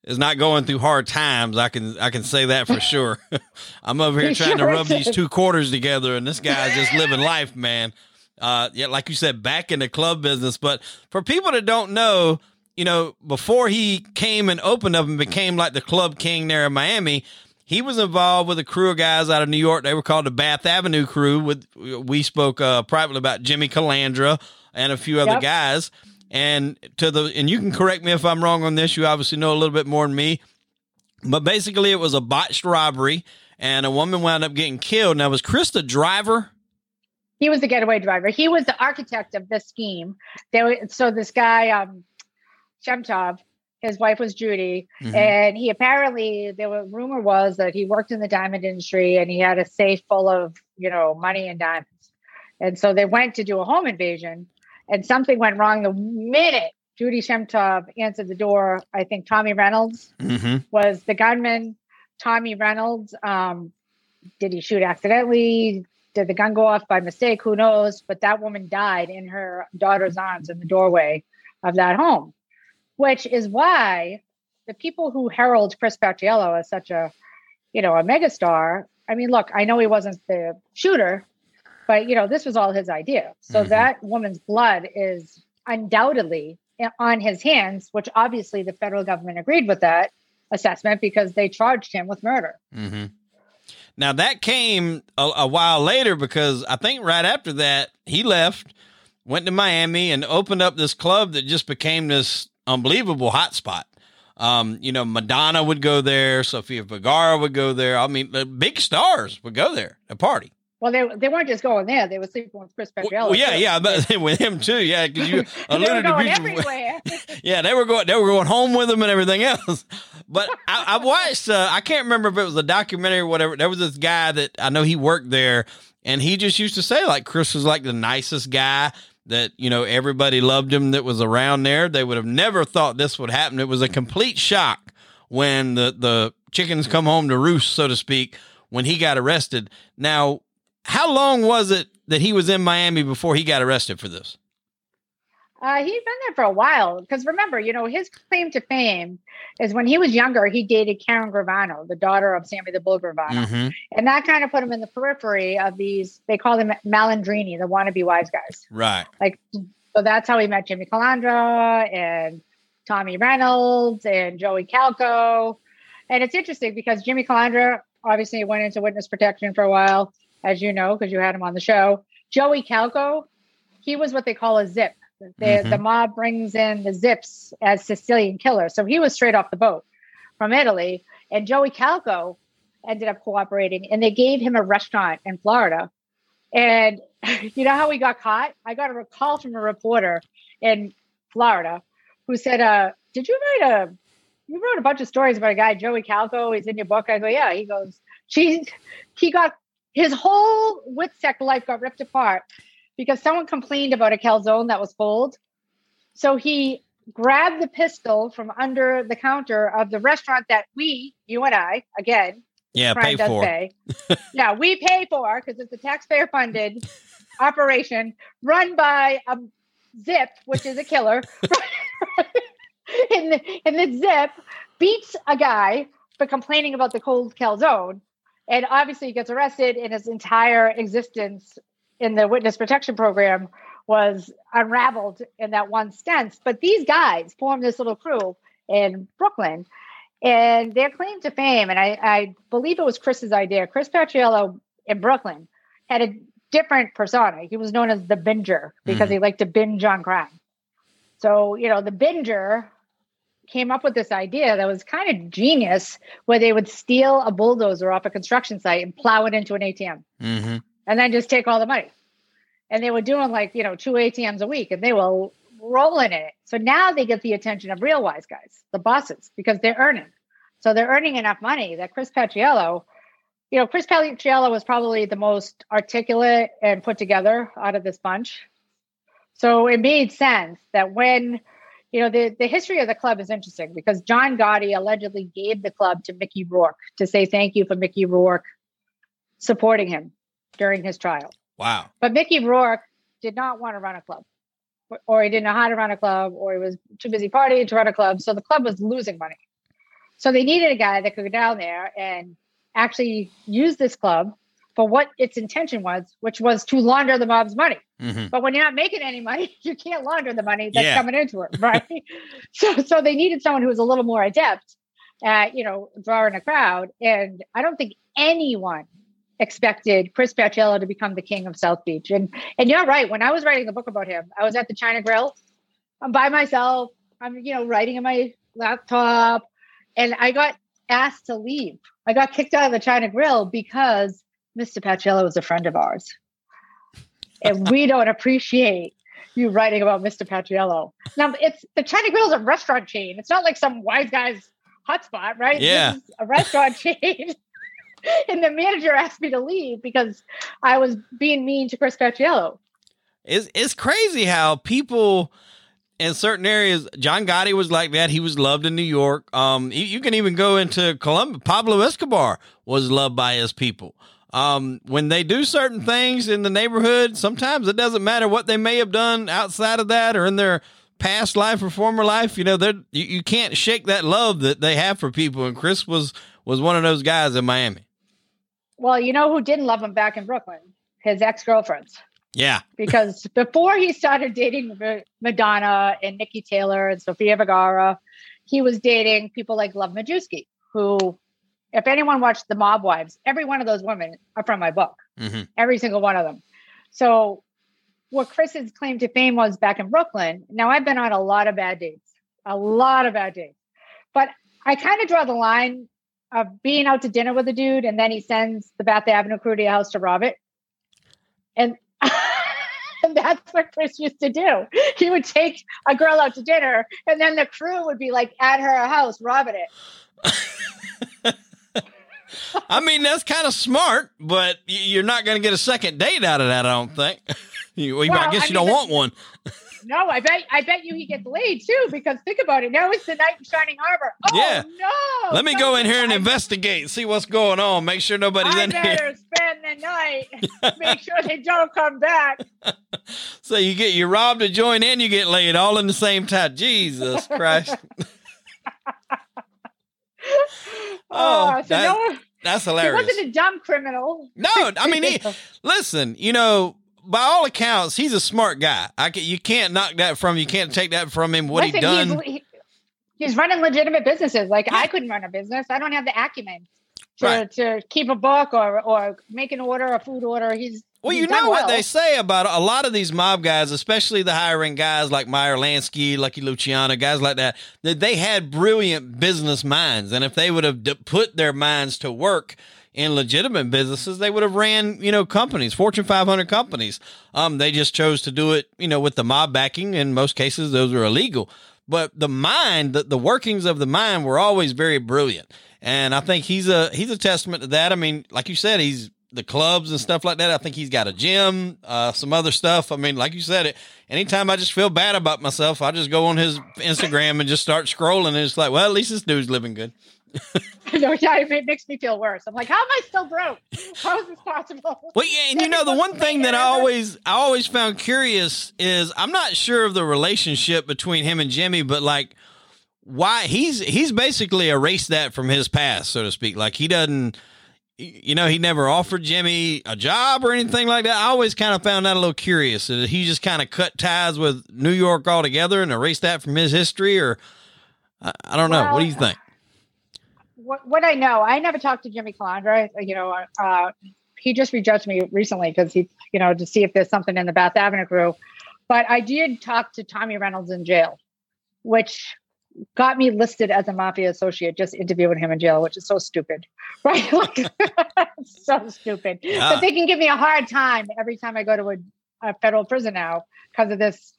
is not going through hard times. I can I can say that for sure. I'm over here trying sure to rub these two quarters together, and this guy's just living life, man. Uh, yeah, like you said, back in the club business. But for people that don't know, you know, before he came and opened up and became like the club king there in Miami, he was involved with a crew of guys out of New York. They were called the Bath Avenue Crew. With we spoke uh, privately about Jimmy Calandra and a few other yep. guys. And to the and you can correct me if I'm wrong on this. You obviously know a little bit more than me, but basically it was a botched robbery, and a woman wound up getting killed. Now was Chris the driver? He was the getaway driver. He was the architect of this scheme. There, so this guy, um, Shemtov, his wife was Judy, mm-hmm. and he apparently there were rumor was that he worked in the diamond industry and he had a safe full of you know money and diamonds. And so they went to do a home invasion, and something went wrong the minute Judy Shemtov answered the door. I think Tommy Reynolds mm-hmm. was the gunman. Tommy Reynolds, um, did he shoot accidentally? Did the gun go off by mistake? Who knows? But that woman died in her daughter's arms in the doorway of that home, which is why the people who herald Chris Paciello as such a, you know, a megastar. I mean, look, I know he wasn't the shooter, but you know this was all his idea so mm-hmm. that woman's blood is undoubtedly on his hands which obviously the federal government agreed with that assessment because they charged him with murder mm-hmm. now that came a, a while later because i think right after that he left went to miami and opened up this club that just became this unbelievable hotspot um, you know, Madonna would go there, Sofia Vergara would go there. I mean, the big stars would go there to party. Well, they they weren't just going there; they were sleeping with Chris Paciello. Well, yeah, too. yeah, but with him too, yeah, because you alluded to everywhere. yeah, they were going they were going home with him and everything else. But I, I watched. Uh, I can't remember if it was a documentary or whatever. There was this guy that I know he worked there, and he just used to say like Chris was like the nicest guy. That you know everybody loved him that was around there. They would have never thought this would happen. It was a complete shock when the the chickens come home to roost, so to speak, when he got arrested. Now how long was it that he was in Miami before he got arrested for this? Uh, he's been there for a while because remember, you know, his claim to fame is when he was younger, he dated Karen Gravano, the daughter of Sammy the Bull Gravano. Mm-hmm. And that kind of put him in the periphery of these, they call them malandrini, the wannabe wise guys. Right. Like, so that's how he met Jimmy Calandra and Tommy Reynolds and Joey Calco. And it's interesting because Jimmy Calandra obviously went into witness protection for a while as you know, because you had him on the show. Joey Calco, he was what they call a zip. The, mm-hmm. the mob brings in the zips as Sicilian killers. So he was straight off the boat from Italy. And Joey Calco ended up cooperating and they gave him a restaurant in Florida. And you know how he got caught? I got a call from a reporter in Florida who said, uh, Did you write a you wrote a bunch of stories about a guy, Joey Calco. He's in your book. I go, Yeah. He goes, She he got his whole WITSEC life got ripped apart because someone complained about a calzone that was cold. So he grabbed the pistol from under the counter of the restaurant that we, you and I, again, yeah, pay for. Pay. yeah, we pay for because it's a taxpayer funded operation run by a Zip, which is a killer. and, the, and the Zip beats a guy for complaining about the cold calzone and obviously he gets arrested and his entire existence in the witness protection program was unraveled in that one stance but these guys formed this little crew in brooklyn and their claim to fame and i, I believe it was chris's idea chris paciello in brooklyn had a different persona. He was known as the binger because mm-hmm. he liked to binge on crime. So you know the binger came up with this idea that was kind of genius where they would steal a bulldozer off a construction site and plow it into an ATM mm-hmm. and then just take all the money. And they were doing like, you know, two ATMs a week and they were rolling in it. So now they get the attention of real wise guys, the bosses, because they're earning. So they're earning enough money that Chris Paciello, you know, Chris Paciello was probably the most articulate and put together out of this bunch. So it made sense that when you know, the, the history of the club is interesting because John Gotti allegedly gave the club to Mickey Rourke to say thank you for Mickey Rourke supporting him. during his trial. Wow. But Mickey Rourke did not want to run a club, or he didn't know how to run a club, or he was too busy partying to run a club. So the club was losing money. So they needed a guy that could go down there and actually use this club for what its intention was, which was to launder the mob's money. Mm-hmm. But when you're not making any money, you can't launder the money that's Yeah. coming into it, right? so, so they needed someone who was a little more adept at, you know, drawing a crowd. And I don't think anyone expected Chris Paciello to become the king of South Beach. And and you're right. When I was writing the book about him, I was at the China Grill. I'm by myself. I'm, you know, writing in my laptop, and I got asked to leave. I got kicked out of the China Grill because Mr. Paciello is a friend of ours. And we don't appreciate you writing about Mr. Paciello. Now, it's the China Grill is a restaurant chain. It's not like some wise guy's hotspot, right? Yeah. a restaurant chain. and the manager asked me to leave because I was being mean to Chris Paciello. It's it's crazy how people in certain areas. John Gotti was like that. He was loved in New York. Um, you, you can even go into Colombia. Pablo Escobar was loved by his people. Um, when they do certain things in the neighborhood, sometimes it doesn't matter what they may have done outside of that or in their past life or former life. You know, they're, you, you can't shake that love that they have for people. And Chris was was one of those guys in Miami. Well, you know who didn't love him back in Brooklyn? His ex girlfriends. Yeah, Because before he started dating Madonna and Niki Taylor and Sofia Vergara, he was dating people like Love Majewski, who, if anyone watched The Mob Wives, every one of those women are from my book. hmm every single one of them. So, what Chris's claim to fame was back in Brooklyn. Now, I've been on a lot of bad dates, a lot of bad dates, but I kind of draw the line of being out to dinner with a dude and then he sends the Bath Avenue crew to your house to rob it. And, and that's what Chris used to do. He would take a girl out to dinner and then the crew would be like at her house robbing it. I mean, that's kind of smart, but you're not going to get a second date out of that. I don't think. you, well, I guess I you mean, don't want one. No, I bet I bet you he gets laid too, because think about it. Now it's the night in Shining Harbor. Oh Yeah. no. Let me go in here and investigate, see what's going on, make sure nobody's I in here. better spend the night. Make sure they don't come back. So you get you robbed a joint and you get laid all in the same time. Jesus Christ. Oh, Uh, so that- no That's he hilarious. wasn't a dumb criminal. No, I mean, he, listen, you know, by all accounts, he's a smart guy. I can, you can't knock that from you can't take that from him. What he done? He's, he- he's running legitimate businesses. Like I couldn't run a business. I don't have the acumen to, Right. to keep a book or or make an order, a food order. He's Well, you know what well. they say about a lot of these mob guys, especially the hiring guys like Meyer Lansky, Lucky Luciano, guys like that, that they had brilliant business minds. And if they would have put their minds to work in legitimate businesses, they would have ran, you know, companies, Fortune 500 companies. Um, they just chose to do it, you know, with the mob backing. In most cases, those are illegal. But the mind, the, the workings of the mind were always very brilliant. And I think he's a he's a testament to that. I mean, like you said, he's the clubs and stuff like that. I think he's got a gym, uh, some other stuff. I mean, like you said, it. Anytime I just feel bad about myself, I just go on his Instagram and just start scrolling, and it's like, well, at least this dude's living good. no, yeah, it makes me feel worse. I'm like, how am I still broke? How is this possible? Well, yeah, and you know the one thing that I always I always found curious is I'm not sure of the relationship between him and Jimmy, but like why he's he's basically erased that from his past, so to speak. Like he doesn't you know, he never offered Jimmy a job or anything like that. I always kind of found that a little curious. Did he just kind of cut ties with New York altogether and erase that from his history or I, I don't know. what do you think? what, what I know, I never talked to Jimmy Calandra. You know, uh, he just rejudged me recently because he, you know, to see if there's something in the Bath Avenue crew. But I did talk to Tommy Reynolds in jail, which got me listed as a mafia associate just interviewing him in jail, which is so stupid, right? Like, so stupid. Yeah. But they can give me a hard time every time I go to a, a federal prison now because of this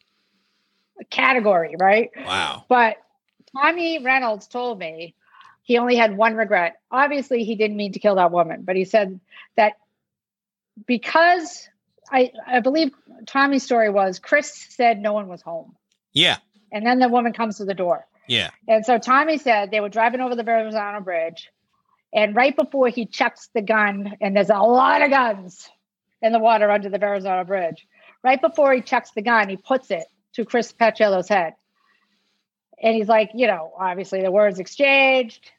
category, right? Wow. But Tommy Reynolds told me he only had one regret. Obviously, he didn't mean to kill that woman, but he said that because I, I believe Tommy's story was Chris said no one was home. Yeah. And then the woman comes to the door. Yeah. And so Tommy said they were driving over the Verrazano Bridge. And right before he checks the gun, and there's a lot of guns, in the water under the Verrazano Bridge. Right before he checks the gun, he puts it to Chris Paciello's head. And he's like, you know, obviously the words exchanged.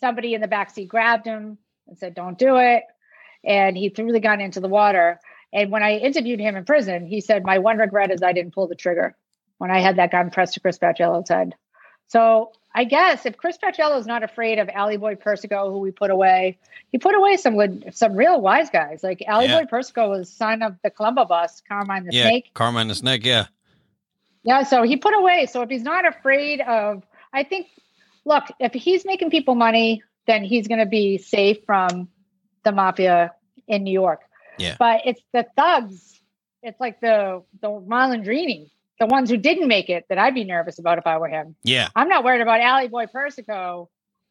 Somebody in the backseat grabbed him and said, don't do it. And he threw the gun into the water. And when I interviewed him in prison, he said, my one regret is I didn't pull the trigger when I had that gun pressed to Chris Paciello's head. So I guess if Chris Paciello is not afraid of Allie Boy Persico, who we put away, he put away some good, some real wise guys. Like Allie yeah. Boy Persico was son of the Colombo bus, Carmine the yeah, Snake. Carmine the Snake, yeah. Yeah, so he put away. So if he's not afraid of, I think, look, if he's making people money, then he's going to be safe from the mafia in New York. Yeah. But it's the thugs. It's like the the Malandrini, the ones who didn't make it, that I'd be nervous about if I were him. Yeah. I'm not worried about Allie Boy Persico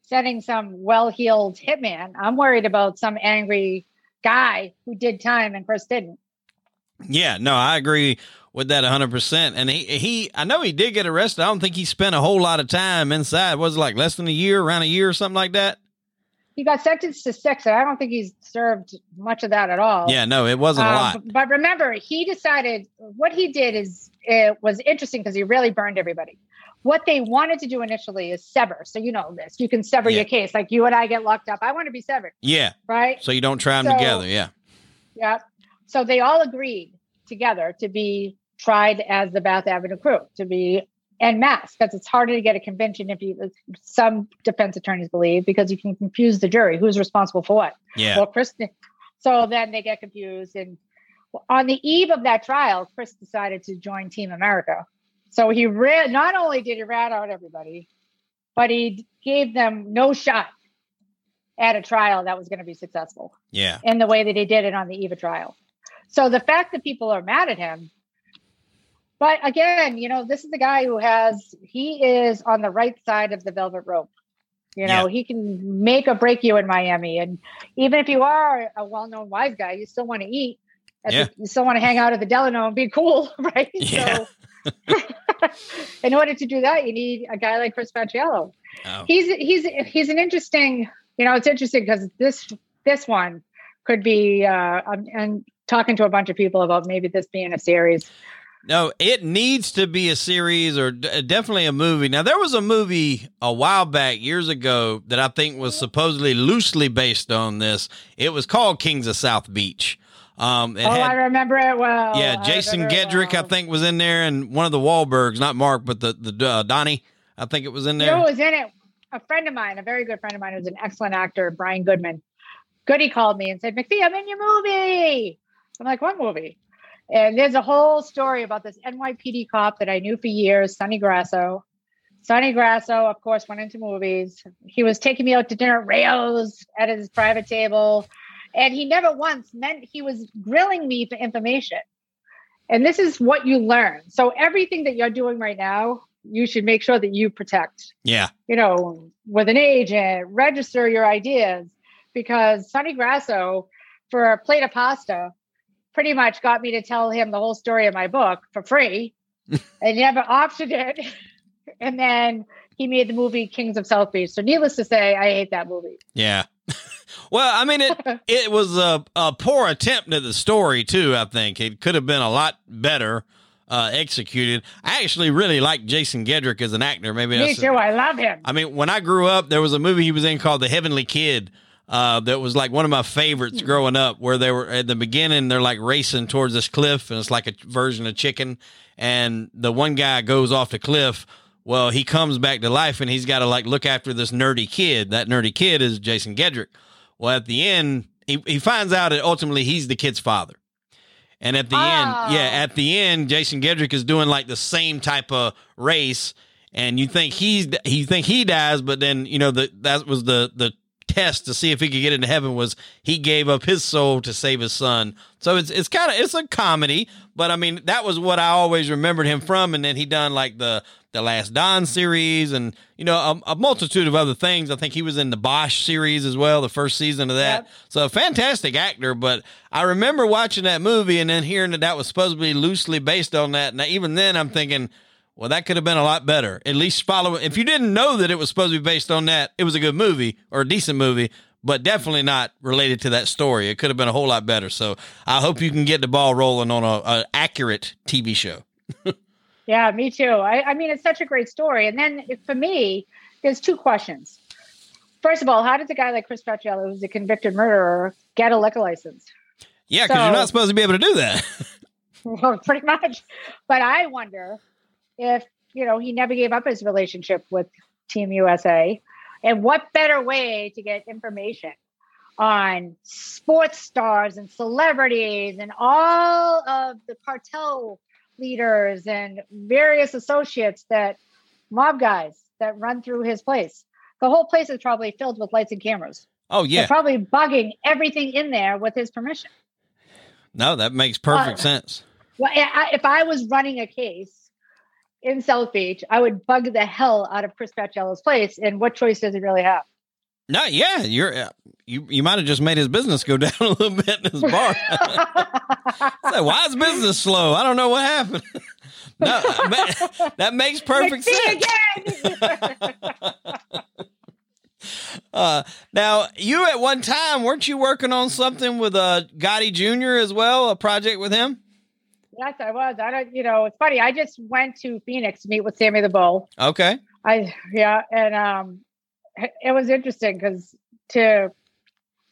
setting some well-heeled hitman. I'm worried about some angry guy who did time and Chris didn't. Yeah, no, I agree with that 100%. And he, he, I know he did get arrested. I don't think he spent a whole lot of time inside. Was it like less than a year, around a year or something like that? He got sentenced to six, and I don't think he's served much of that at all. Yeah, no, it wasn't um, a lot. But remember, he decided what he did is it was interesting because he really burned everybody. What they wanted to do initially is sever. So you know this. You can sever yeah. your case. Like you and I get locked up. I want to be severed. Yeah. Right. So you don't try them so, together. Yeah. Yeah. So they all agreed together to be tried as the Bath Avenue crew to be en masse because it's harder to get a convention if you uh, some defense attorneys believe because you can confuse the jury who's responsible for what. Yeah. Well, Chris. So then they get confused, and on the eve of that trial, Chris decided to join Team America. So he ran. Not only did he rat out everybody, but he gave them no shot at a trial that was going to be successful. Yeah. In the way that he did it on the eve of trial. So the fact that people are mad at him but again, you know, this is the guy who has, he is on the right side of the velvet rope. You know, yeah. he can make or break you in Miami. And even if you are a well known wise guy, you still want to eat. Yeah. The, you still want to hang out at the Delano and be cool, right? Yeah. So, in order to do that, you need a guy like Chris Paciello. Oh. He's he's he's an interesting. You know, it's interesting because this this one could be. Uh, and talking to a bunch of people about maybe this being a series no, it needs to be a series or d- definitely a movie. Now, there was a movie a while back, years ago, that I think was supposedly loosely based on this. It was called Kings of South Beach. Um, oh, had, I remember it well. Yeah, Jason I Gedrick, well. I think, was in there, and one of the Wahlbergs, not Mark, but the the uh, Donnie, I think it was in there. Who was in it? A friend of mine, a very good friend of mine, who's an excellent actor, Brian Goodman. Goody called me and said, "McPhee, I'm in your movie." I'm like, "What movie?" And there's a whole story about this NYPD cop that I knew for years, Sonny Grasso. Sonny Grasso, of course, went into movies. He was taking me out to dinner at Rao's at his private table. And he never once meant he was grilling me for information. And this is what you learn. So everything that you're doing right now, you should make sure that you protect. Yeah. You know, with an agent, register your ideas because Sonny Grasso, for a plate of pasta, pretty much got me to tell him the whole story of my book for free and never optioned it. and then he made the movie Kings of South Beach. So needless to say, I hate that movie. Yeah. Well, I mean, it it was a, a poor attempt at the story too. I think it could have been a lot better uh, executed. I actually really like Jason Gedrick as an actor. Maybe me too. I love him. I mean, when I grew up, there was a movie he was in called The Heavenly Kid, uh, that was like one of my favorites hmm. growing up, where they were at the beginning, they're like racing towards this cliff, and it's like a version of chicken. And the one guy goes off the cliff. Well, he comes back to life, and he's got to like look after this nerdy kid. That nerdy kid is Jason Gedrick. Well, at the end, he, he finds out that ultimately he's the kid's father. And at the oh. end, ah. yeah, at the end, Jason Gedrick is doing like the same type of race, and you think he's you think he dies, but then you know the that was the the test to see if he could get into heaven was he gave up his soul to save his son. So it's it's kind of it's a comedy, but I mean that was what I always remembered him from. And then he done like the the Last Don series and you know a, a, multitude of other things. I think he was in the Bosch series as well, the first season of that. Yep. So a fantastic actor. But I remember watching that movie and then hearing that that was supposed to be loosely based on that. And even then, I'm thinking well, that could have been a lot better. At least follow. If you didn't know that it was supposed to be based on that, it was a good movie or a decent movie. but definitely not related to that story. It could have been a whole lot better. So I hope you can get the ball rolling on a, a accurate TV show. yeah, me too. I, I mean, it's such a great story. And then for me, there's two questions. First of all, how does a guy like Chris Paciello, who's a convicted murderer, get a liquor license? Yeah, because so, you're not supposed to be able to do that. well, pretty much. But I wonder if, you know, he never gave up his relationship with Team USA. And what better way to get information on sports stars and celebrities and all of the cartel leaders and various associates that mob guys that run through his place. The whole place is probably filled with lights and cameras. Oh yeah, They're probably bugging everything in there with his permission. No, that makes perfect uh, sense. Well, if I was running a case in South Beach, I would bug the hell out of Chris Paciello's place. And what choice does he really have? No, yeah, you're uh, you. You might have just made his business go down a little bit in his bar. so why is business slow? I don't know what happened. no, that makes perfect sense. uh, now, you at one time weren't you working on something with uh, Gotti Jr. as well, a project with him? Yes, I was. I don't. You know, it's funny. I just went to Phoenix to meet with Sammy the Bull. Okay. I yeah, and um, it was interesting because to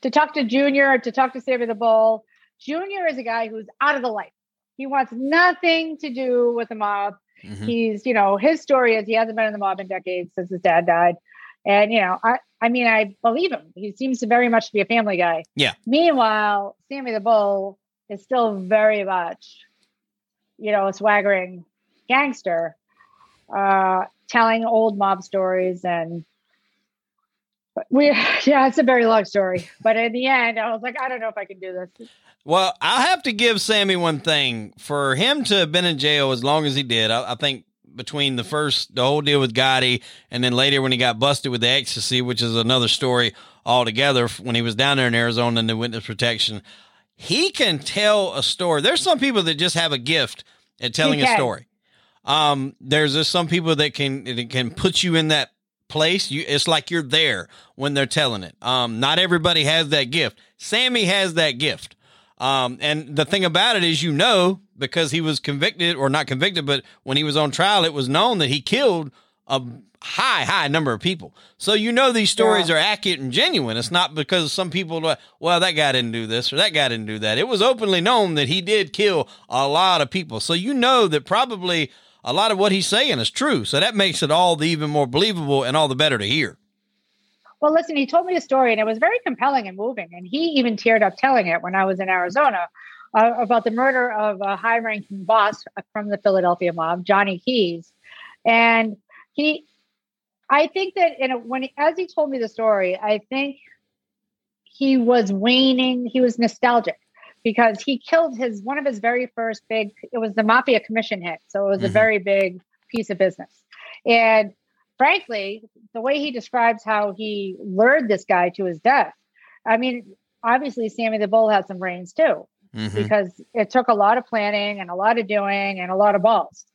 to talk to Junior, to talk to Sammy the Bull. Junior is a guy who's out of the life. He wants nothing to do with the mob. Mm-hmm. He's, you know, his story is he hasn't been in the mob in decades since his dad died. And, you know, I, I mean, I believe him. He seems to very much be a family guy. Yeah. Meanwhile, Sammy the Bull is still very much, you know, a swaggering gangster, uh, telling old mob stories and we yeah, it's a very long story. But in the end, I was like, I don't know if I can do this. Well, I'll have to give Sammy one thing. For him to have been in jail as long as he did, I, I think between the first the whole deal with Gotti and then later when he got busted with the ecstasy, which is another story altogether when he was down there in Arizona in the witness protection. He can tell a story. There's some people that just have a gift at telling a story. Um, there's just some people that can that can put you in that place. You, it's like you're there when they're telling it. Um, not everybody has that gift. Sammy has that gift. Um, and the thing about it is, you know, because he was convicted or not convicted, but when he was on trial, it was known that he killed a high, high number of people. So you know these stories yeah. are accurate and genuine. It's not because some people, well, that guy didn't do this or that guy didn't do that. It was openly known that he did kill a lot of people. So you know that probably a lot of what he's saying is true. So that makes it all the even more believable and all the better to hear. Well, listen, he told me a story and it was very compelling and moving. And he even teared up telling it when I was in Arizona uh, about the murder of a high ranking boss from the Philadelphia mob, Johnny Keys. And he, I think that in a, when he, as he told me the story, I think he was waning, he was nostalgic because he killed his one of his very first big it was the mafia commission hit so it was mm-hmm. a very big piece of business and frankly the way he describes how he lured this guy to his death i mean obviously sammy the bull had some brains too mm-hmm. because it took a lot of planning and a lot of doing and a lot of balls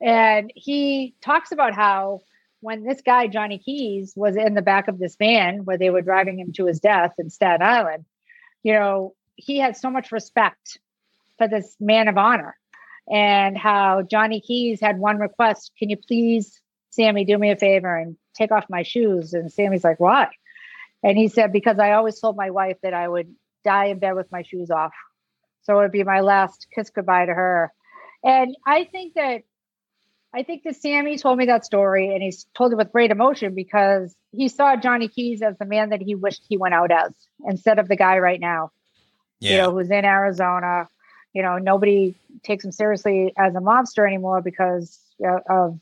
and he talks about how when this guy johnny keys was in the back of this van where they were driving him to his death in staten island you know he had so much respect for this man of honor and how Johnny Keys had one request Can you please, Sammy, do me a favor and take off my shoes? And Sammy's like, Why? And he said, Because I always told my wife that I would die in bed with my shoes off. So it would be my last kiss goodbye to her. And I think that I think that Sammy told me that story and he's told it with great emotion because he saw Johnny Keys as the man that he wished he went out as instead of the guy right now yeah. you know, who's in Arizona. You know, nobody takes him seriously as a mobster anymore because of,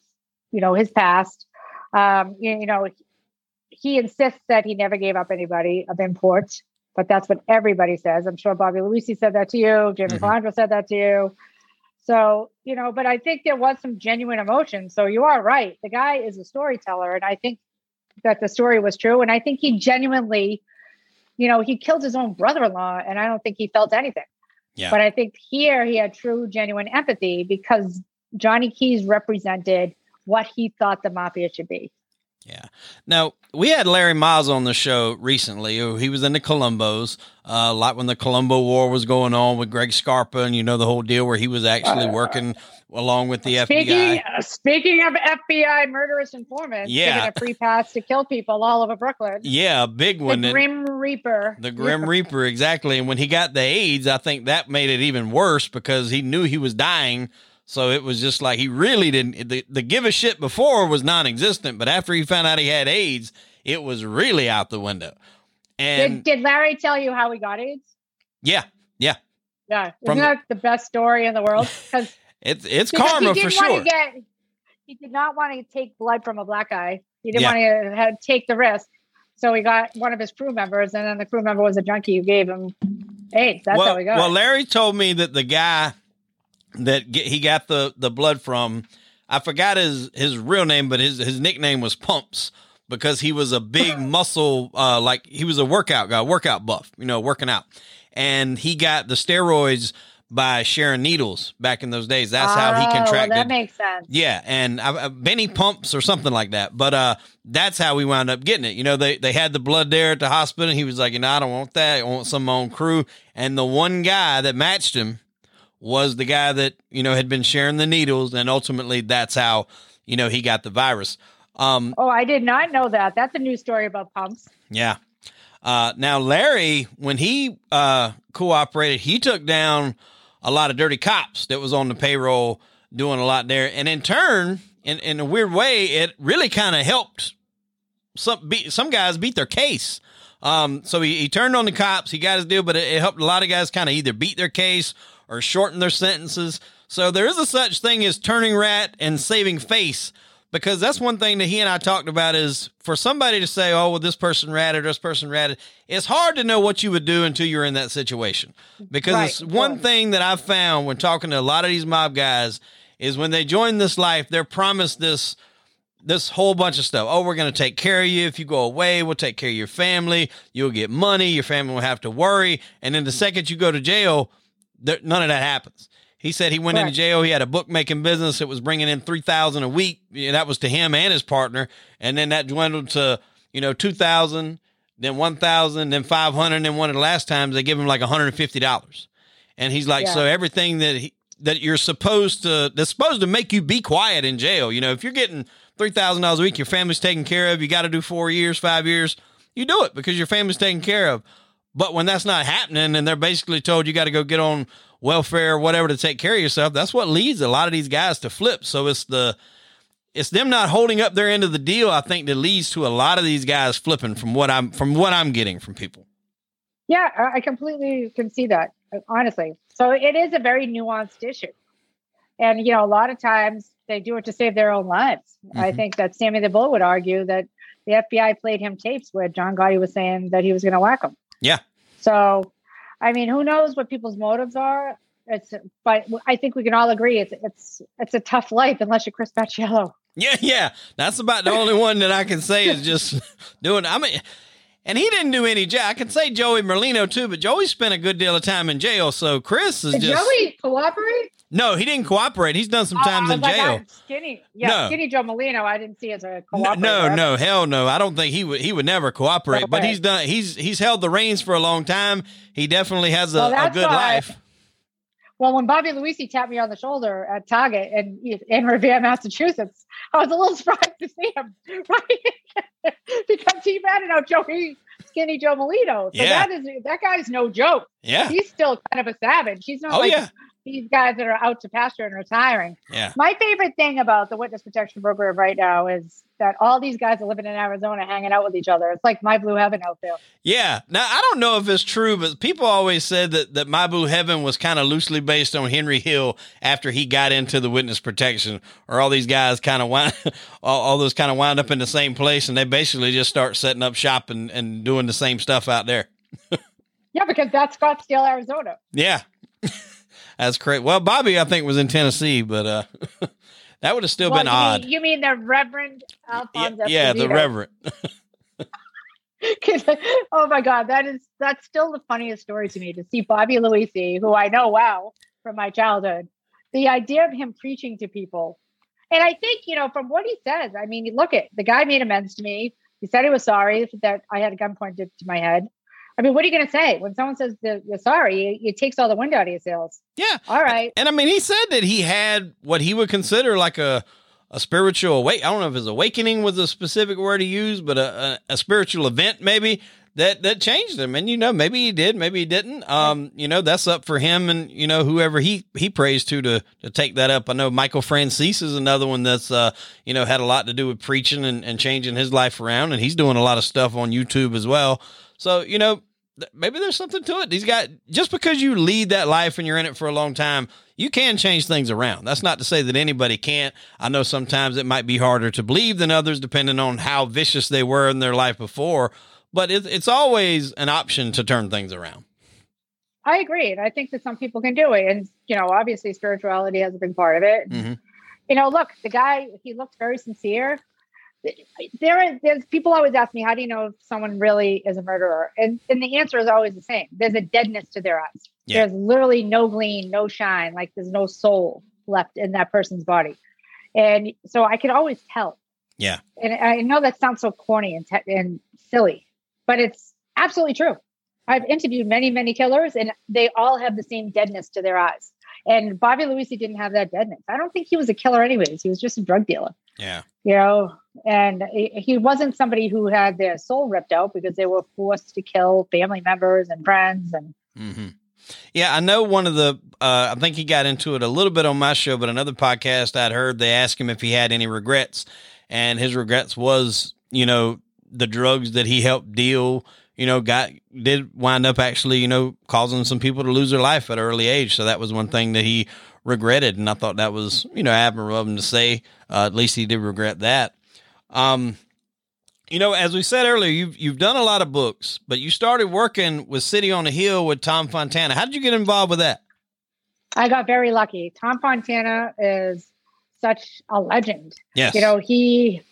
you know, his past. Um, you, you know, he insists that he never gave up anybody of import, but that's what everybody says. I'm sure Bobby Luisi said that to you. Jimmy mm-hmm. said that to you. So, you know, but I think there was some genuine emotion. So you are right. The guy is a storyteller. And I think that the story was true. And I think he genuinely you know, he killed his own brother-in-law, and I don't think he felt anything. Yeah. But I think here he had true, genuine empathy because Johnny Keys represented what he thought the mafia should be. Yeah. Now we had Larry Mazza on the show recently. He was in the Colombos, uh, like when the Colombo War was going on with Greg Scarpa, and you know the whole deal where he was actually working along with the speaking, FBI. Uh, speaking of FBI murderous informants, Yeah. a free pass to kill people all over Brooklyn. Yeah, a big one. the Grim Reaper. The Grim Reaper, exactly. And when he got the AIDS, I think that made it even worse because he knew he was dying. So it was just like he really didn't. The, the give a shit before was non existent, but after he found out he had AIDS, it was really out the window. And Did, did Larry tell you how he got AIDS? yeah, yeah, Yeah, isn't the- that the best story in the world? Because it's it's karma he for sure. to get, he did not want to take blood from a black guy. He didn't Yeah. want to uh, have, take the risk. So he got one of his crew members, and then the crew member was a junkie who gave him AIDS. That's well, how he got. well. Larry told me that the guy that get, he got the the blood from, I forgot his his real name, but his his nickname was Pumps because he was a big muscle, uh, like he was a workout guy, workout buff, you know, working out, and he got the steroids by sharing needles back in those days. That's how he Oh, well, contracted. that makes sense. Yeah, and uh, Benny pumps or something like that. But uh, that's how we wound up getting it. You know, they they had the blood there at the hospital. And he was like, you know, I don't want that. I want some of my own crew. And the one guy that matched him was the guy that you know had been sharing the needles, and ultimately that's how you know he got the virus. Um, Oh, I did not know that. That's a new story about pumps. yeah. Uh, now Larry, when he uh, cooperated, he took down a lot of dirty cops that was on the payroll doing a lot there, and in turn, in, in a weird way, it really kind of helped some beat, some guys beat their case. Um, so he, he turned on the cops, he got his deal, but it, it helped a lot of guys kind of either beat their case or shorten their sentences. So there is a such thing as turning rat and saving face because that's one thing that he and I talked about is for somebody to say, "Oh, well, this person ratted, this person ratted." It's hard to know what you would do until you're in that situation because Right, it's one thing that I've found when talking to a lot of these mob guys is when they join this life, they're promised this this whole bunch of stuff. Oh, we're going to take care of you. If you go away, we'll take care of your family. You'll get money. Your family will have to worry. And then the second you go to jail, there, none of that happens. He said he went into jail. He had a bookmaking business that was bringing in three thousand a week. That was to him and his partner. And then that dwindled to you know two thousand, then one thousand, then five hundred. Then one of the last times they give him like one hundred and fifty dollars. And he's like, Yeah. so everything that he, that you're supposed to that's supposed to make you be quiet in jail. You know, if you're getting three thousand dollars a week, your family's taken care of. You got to do four years, five years. You do it because your family's taken care of. But when that's not happening, and they're basically told you got to go get on welfare or whatever to take care of yourself, that's what leads a lot of these guys to flip. So it's the it's them not holding up their end of the deal. I think that leads to a lot of these guys flipping from what I'm from what I'm getting from people. Yeah, I I completely can see that, honestly. So it is a very nuanced issue. And, you know, a lot of times they do it to save their own lives. I Mhm. think that Sammy the Bull would argue that the FBI played him tapes where John Gotti was saying that he was going to whack him. Yeah. So, I mean, who knows what people's motives are? It's, but I think we can all agree it's it's it's a tough life unless you're Chris Paciello. Yeah, yeah. That's about the only one that I can say is just doing. I mean, and he didn't do any jail. I can say Joey Merlino too, but Joey spent a good deal of time in jail. So Chris is Did just Joey cooperate? No, he didn't cooperate. He's done some Oh, times in like, jail. Skinny, yeah, No. skinny Joe Merlino. I didn't see as a No, cooperator. no, no, hell no. I don't think he would. He would never cooperate. But he's done. He's he's held the reins for a long time. He definitely has a, Well, a good life. Well, when Bobby Luisi tapped me on the shoulder at Target in, in Revere, Massachusetts, I was a little surprised to see him, right? because he ratted out Joey Skinny Joe Merlino. So Yeah. that is that guy's no joke. Yeah. He's still kind of a savage. He's not Oh like yeah. These guys that are out to pasture and retiring. Yeah. My favorite thing about the witness protection program right now is that all these guys are living in Arizona hanging out with each other. It's like my blue heaven out there. Yeah. Now I don't know if it's true, but people always said that that My Blue Heaven was kind of loosely based on Henry Hill after he got into the witness protection, or all these guys kind of wind, all, all those kind of wind up in the same place, and they basically just start setting up shop and, and doing the same stuff out there. Yeah, because that's Scottsdale, Arizona. Yeah. That's great. Well, Bobby, I think was in Tennessee, but uh, that would have still Well, been you odd. Mean, you mean the Reverend Yeah, yeah, the Reverend. Oh my god, that is that's still the funniest story to me to see Bobby Luisi, who I know well from my childhood. The idea of him preaching to people And I think, you know, from what he says, I mean, look at the guy made amends to me. He said he was sorry that I had a gun pointed to my head. I mean, what are you going to say when someone says you're sorry? It, takes all the wind out of your sails. Yeah. All right. And I mean, he said that he had what he would consider like a a spiritual awake. I don't know if his awakening was a specific word he used, but a, a, a spiritual event maybe that that changed him. And you know, maybe he did, maybe he didn't. Um, you know, that's up for him and you know whoever he he prays to to to take that up. I know Michael Franzese is another one that's uh you know had a lot to do with preaching and, and changing his life around, and he's doing a lot of stuff on YouTube as well. So you know, maybe there's something to it. These guys, just because you lead that life and you're in it for a long time, you can change things around. That's not to say that anybody can't. I know sometimes it might be harder to believe than others, depending on how vicious they were in their life before. But it's it's always an option to turn things around. I agree. And I think that some people can do it. And, you know, obviously spirituality has a big part of it. Mm-hmm. You know, look, the guy, he looked very sincere there are there's people always ask me how do you know if someone really is a murderer? And and the answer is always the same. There's a deadness to their eyes. Yeah. there's literally no gleam no shine like there's no soul left in that person's body. And so i can always tell. Yeah. And i know that sounds so corny and, te- and silly but it's absolutely true. I've interviewed many many killers and they all have the same deadness to their eyes. And bobby Luisi didn't have that deadness. I don't think he was a killer anyways. He was just a drug dealer yeah you know and he wasn't somebody who had their soul ripped out because they were forced to kill family members and friends and mm-hmm. yeah i know one of the uh, i think he got into it a little bit on my show but another podcast i'd heard they asked him if he had any regrets and his regrets was you know the drugs that he helped deal you know got did wind up actually you know causing some people to lose their life at an early age so that was one thing that he regretted and i thought that was you know admirable of him to say uh, at least he did regret that um, you know, as we said earlier, you've you've done a lot of books, but you started working with City on the Hill with Tom Fontana. How did you get involved with that? I got very lucky. Tom Fontana is such a legend. Yes. You know, he,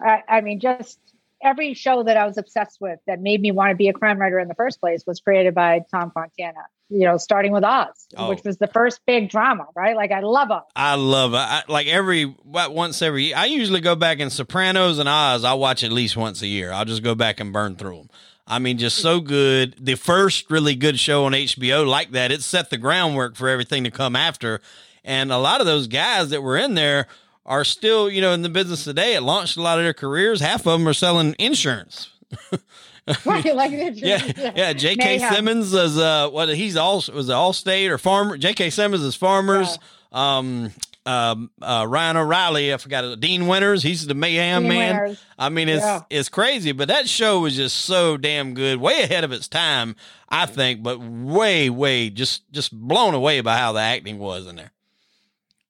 I, I mean, just every show that I was obsessed with that made me want to be a crime writer in the first place was created by Tom Fontana. You know, starting with Oz, oh. which was the first big drama, right? Like I love Oz. I love it. I, like every once every. I usually go back in Sopranos and Oz. I watch at least once a year. I'll just go back and burn through them. I mean, just so good. The first really good show on HBO like that. It set the groundwork for everything to come after. And a lot of those guys that were in there are still, you know, in the business today. It launched a lot of their careers. Half of them are selling insurance. right, like yeah, yeah. J.K. Simmons is uh, what he's all was Allstate or farmer. J.K. Simmons is farmers. Yeah. Um, um, uh, Ryan O'Reily, I forgot it. Dean Winters, he's the mayhem Dean man. Winters. I mean, it's yeah. it's crazy, but that show was just so damn good, way ahead of its time, I think. But way, way, just just blown away by how the acting was in there.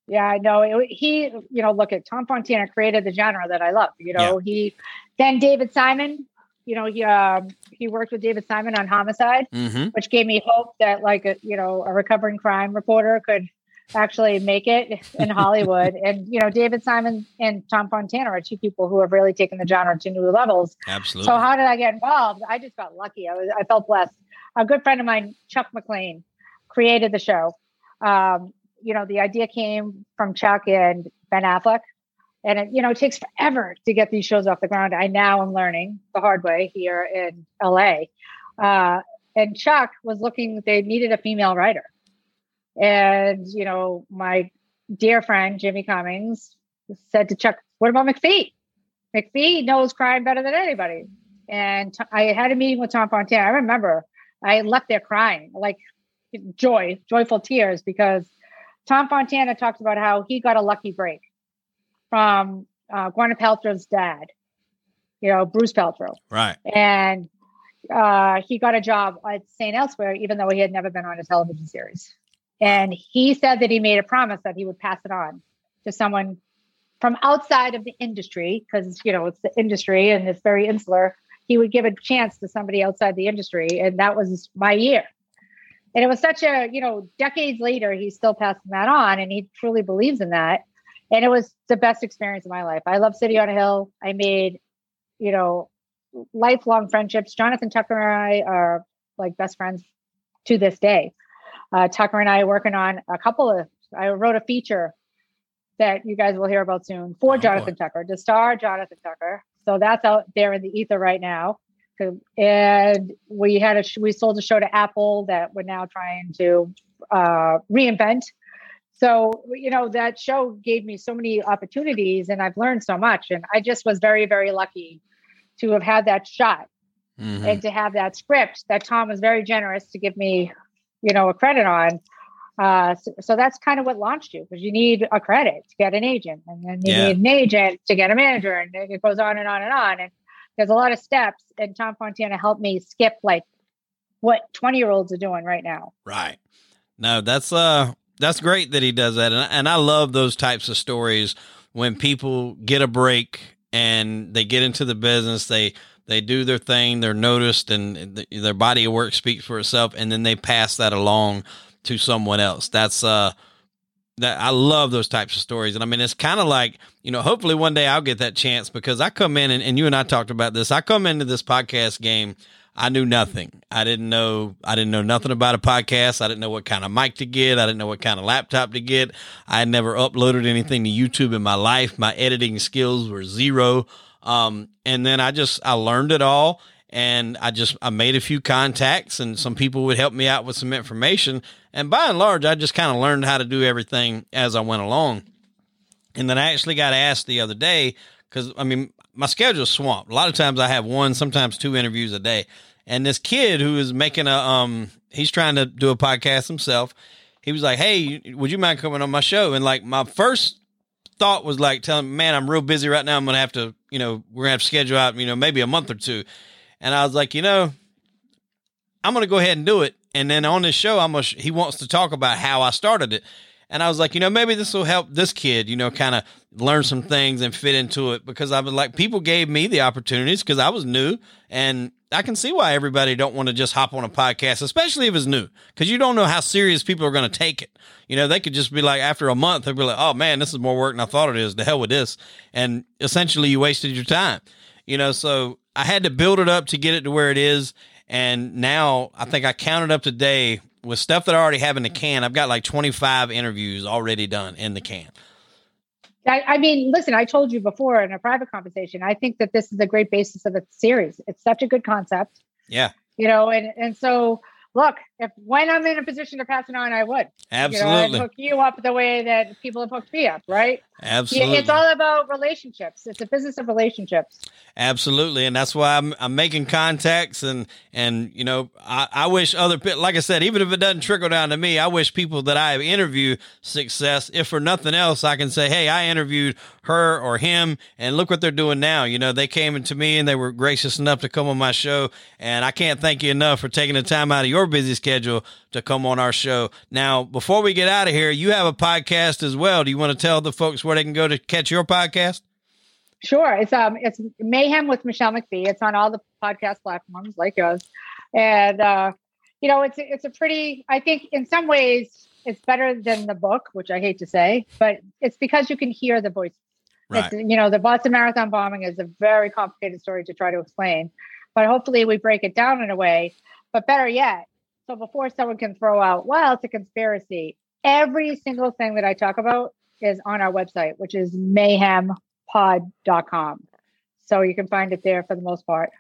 Yeah, I know. he, you know, look at Tom Fontana created the genre that I love. You know, yeah. he then David Simon. You know, he um, he worked with David Simon on Homicide, mm-hmm. which gave me hope that like a you know a recovering crime reporter could actually make it in Hollywood. and you know, David Simon and Tom Fontana are two people who have really taken the genre to new levels. Absolutely. So how did I get involved? I just got lucky. I was I felt blessed. A good friend of mine, Chuck MacLean, created the show. Um, you know, the idea came from Chuck and Ben Affleck. And it, you know, it takes forever to get these shows off the ground. I now am learning the hard way here in LA. Uh, and Chuck was looking, they needed a female writer. And, you know, my dear friend Jimmy Cummings said to Chuck, What about McPhee? McPhee knows crime better than anybody. And I had a meeting with Tom Fontana. I remember I left there crying, like joy, joyful tears, because Tom Fontana talks about how he got a lucky break from uh, Gwyneth Paltrow's dad, you know, Bruce Paltrow. Right. And uh, he got a job at St. Elsewhere, even though he had never been on a television series. And he said that he made a promise that he would pass it on to someone from outside of the industry, because, you know, it's the industry and it's very insular. He would give a chance to somebody outside the industry. And that was my year and it was such a you know decades later he's still passing that on and he truly believes in that. And it was the best experience of my life. I love city on a hill. I made you know lifelong friendships. Jonathan tucker and i are like best friends to this day. Uh, tucker and i are working on a couple of i wrote a feature that you guys will hear about soon for Oh, Jonathan Tucker, to star Jonathan Tucker. So that's out there in the ether right now. And we had a sh- we sold a show to Apple that we're now trying to uh, reinvent. So you know that show gave me so many opportunities, and I've learned so much. And I just was very very lucky to have had that shot Mhm. and to have that script that Tom was very generous to give me, you know, a credit on. Uh, so, so that's kind of what launched you because you need a credit to get an agent, and then you Yeah. need an agent to get a manager, and it goes on and on and on. And there's a lot of steps, and Tom Fontana helped me skip like what 20 year olds are doing right now. Right. No, that's uh that's great that he does that, and and I love those types of stories when people get a break and they get into the business, they they do their thing, they're noticed, and th- their body of work speaks for itself, and then they pass that along to someone else. That's uh that I love those types of stories. And I mean, it's kind of like, you know, hopefully one day I'll get that chance because I come in and, and you and I talked about this. I come into this podcast game. I knew nothing. I didn't know, I didn't know nothing about a podcast. I didn't know what kind of mic to get. I didn't know what kind of laptop to get. I had never uploaded anything to YouTube in my life. My editing skills were zero. Um, and then I just, I learned it all and I just I made a few contacts and some people would help me out with some information and by and large I just kind of learned how to do everything as I went along. And then I actually got asked the other day cuz I mean my schedule's swamped. A lot of times I have one, sometimes two interviews a day. And this kid who is making a um he's trying to do a podcast himself. He was like, "Hey, would you mind coming on my show?" And like my first thought was like telling man, I'm real busy right now. I'm going to have to, you know, we're going to have to schedule out, you know, maybe a month or two. And I was like, you know, I'm going to go ahead and do it. And then on this show, I'm gonna, he wants to talk about how I started it. And I was like, you know, maybe this will help this kid, you know, kind of learn some things and fit into it because I was like, people gave me the opportunities because I was new and I can see why everybody don't want to just hop on a podcast, especially if it's new, because you don't know how serious people are going to take it. You know, they could just be like, after a month, they'll be like, oh man, this is more work than I thought it is. The hell with this. And essentially you wasted your time, you know, so I had to build it up to get it to where it is. And now I think I counted up today with stuff that I already have in the can. I've got like 25 interviews already done in the can. I, I mean, listen, I told you before in a private conversation, I think that this is a great basis of the series. It's such a good concept, Yeah, you know, and, and so look, if when I'm in a position to pass it on, I would. You know, absolutely. I'd hook you up the way that people have hooked me up, right? Absolutely. It's all about relationships. It's a business of relationships. Absolutely, and that's why I'm I'm making contacts and and you know I, I wish other people like I said even if it doesn't trickle down to me I wish people that I interview success if for nothing else I can say hey I interviewed her or him and look what they're doing now you know they came into me and they were gracious enough to come on my show and I can't thank you enough for taking the time out of your busy schedule to come on our show now before we get out of here you have a podcast as well do you want to tell the folks where they can go to catch your podcast Sure. It's um it's Mayhem with Michele McPhee. It's on all the podcast platforms like yours. And uh, you know, it's it's a pretty I think in some ways it's better than the book, which I hate to say, but it's because you can hear the voice. right It's, you know, the Boston Marathon bombing is a very complicated story to try to explain, but hopefully we break it down in a way. But better yet, so before someone can throw out, well, it's a conspiracy, every single thing that I talk about is on our website, which is mayhempod.com. So you can find it there for the most part.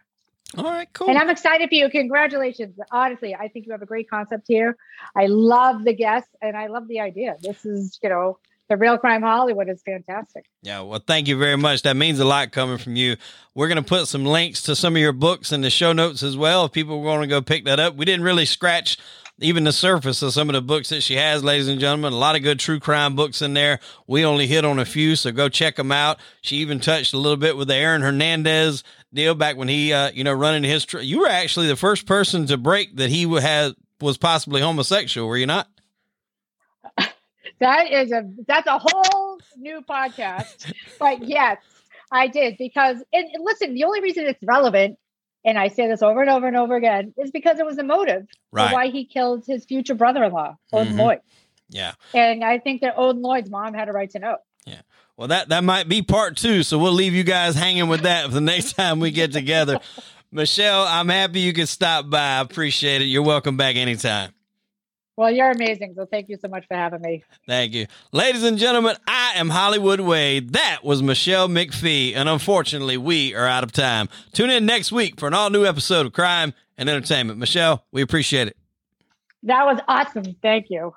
all right cool And I'm excited for you. Congratulations. Honestly, I think you have a great concept here. I love the guests and I love the idea. This is, you know, the real crime Hollywood is fantastic. Yeah, well, thank you very much. That means a lot coming from you. We're going to put some links to some of your books in the show notes as well. If people want to go pick that up, we didn't really scratch even the surface of some of the books that she has, ladies and gentlemen. A lot of good true crime books in there. We only hit on a few, so go check them out. She even touched a little bit with the Aaron Hernandez deal back when he, uh, you know, running his. Tr- you were actually the first person to break that he had was possibly homosexual. Were you not? That is a that's a whole new podcast. but yes, I did because and listen, the only reason it's relevant, and I say this over and over and over again, is because it was a motive Right. for why he killed his future brother-in-law, Odin Mhm. Lloyd. Yeah. And I think that Odin Lloyd's mom had a right to know. Yeah. Well, that that might be part two, so we'll leave you guys hanging with that for the next time we get together. Michele, I'm happy you could stop by. I appreciate it. You're welcome back anytime. Well, you're amazing. So thank you so much for having me. Thank you. Ladies and gentlemen, I am Hollywood Wade. That was Michele McPhee. And unfortunately, we are out of time. Tune in next week for an all new episode of Crime and Entertainment. Michele, we appreciate it. That was awesome. Thank you.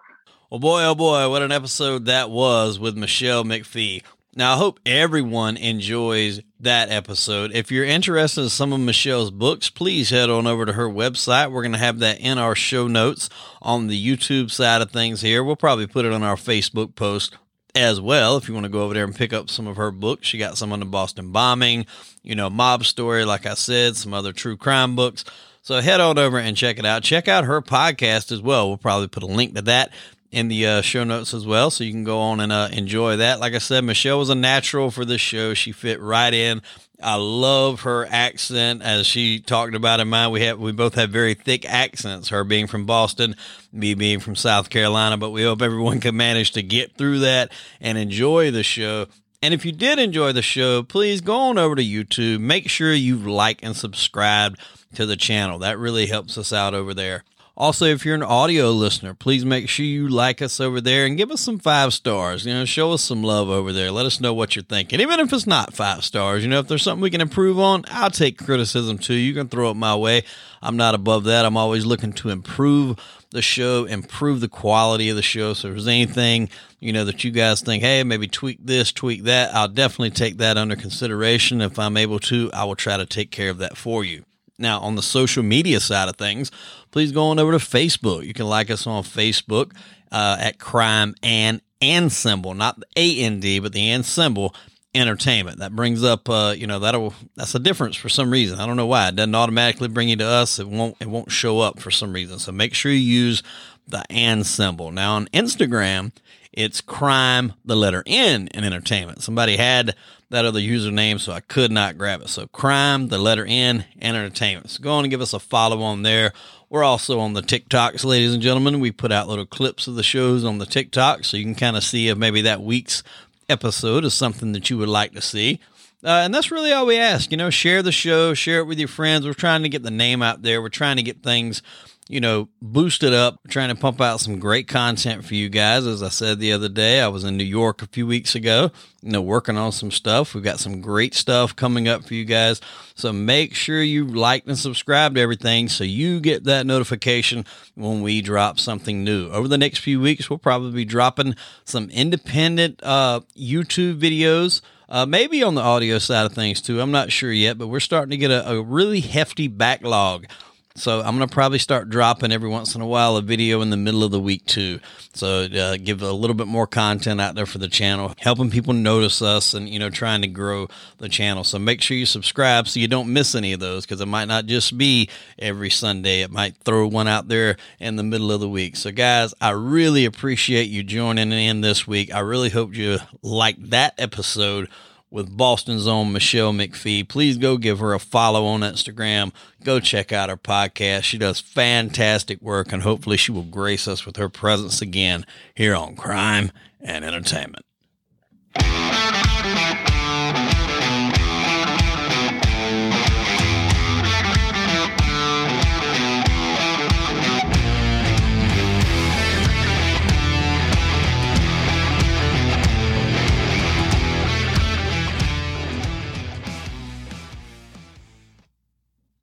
Oh boy, oh boy, what an episode that was with Michele McPhee. Now, I hope everyone enjoys that episode. If you're interested in some of Michele's books, please head on over to her website. We're going to have that in our show notes on the YouTube side of things here. We'll probably put it on our Facebook post as well if you want to go over there and pick up some of her books. She got some on the Boston bombing, you know, mob story, like I said, some other true crime books. So head on over and check it out. Check out her podcast as well. We'll probably put a link to that in the uh, show notes as well, so you can go on and uh, enjoy that. Like I said, Michele was a natural for this show. She fit right in. I love her accent, as she talked about in mine. We have we both have very thick accents. Her being from Boston, me being from South Carolina. But we hope everyone can manage to get through that and enjoy the show. And if you did enjoy the show, please go on over to YouTube. Make sure you've liked and subscribed to the channel. That really helps us out over there. Also, if you're an audio listener, please make sure you like us over there and give us some five stars. You know, show us some love over there. Let us know what you're thinking. Even if it's not five stars, you know, if there's something we can improve on, I'll take criticism too. You can throw it my way. I'm not above that. I'm always looking to improve the show, improve the quality of the show. So if there's anything, you know, that you guys think, hey, maybe tweak this, tweak that, I'll definitely take that under consideration. If I'm able to, I will try to take care of that for you. Now, on the social media side of things, please go on over to Facebook. You can like us on Facebook uh, at Crime and and Symbol, not the A N D, but the and symbol entertainment. That brings up, uh, you know, that'll that's a difference for some reason. I don't know why it doesn't automatically bring you to us. It won't it won't show up for some reason. So make sure you use the and symbol. Now on Instagram, it's crime the letter N in entertainment. Somebody had that other username, so I could not grab it. So crime, the letter N, and entertainment. So go on and give us a follow on there. We're also on the TikToks, ladies and gentlemen. We put out little clips of the shows on the TikTok, so you can kind of see if maybe that week's episode is something that you would like to see. Uh, and that's really all we ask. You know, share the show, share it with your friends. We're trying to get the name out there. We're trying to get things you know, boost it up, trying to pump out some great content for you guys. As I said the other day, I was in New York a few weeks ago, you know, working on some stuff. We've got some great stuff coming up for you guys. So make sure you like and subscribe to everything so you get that notification when we drop something new. Over the next few weeks, we'll probably be dropping some independent uh, YouTube videos. Uh, maybe on the audio side of things too. I'm not sure yet, but we're starting to get a, a really hefty backlog so I'm going to probably start dropping every once in a while a video in the middle of the week too. So uh, give a little bit more content out there for the channel, helping people notice us and, you know, trying to grow the channel. So make sure you subscribe so you don't miss any of those because it might not just be every Sunday. It might throw one out there in the middle of the week. So guys, I really appreciate you joining in this week. I really hope you liked that episode with Boston's own Michele McPhee. Please go give her a follow on Instagram. Go check out her podcast. She does fantastic work, and hopefully, she will grace us with her presence again here on Crime and Entertainment.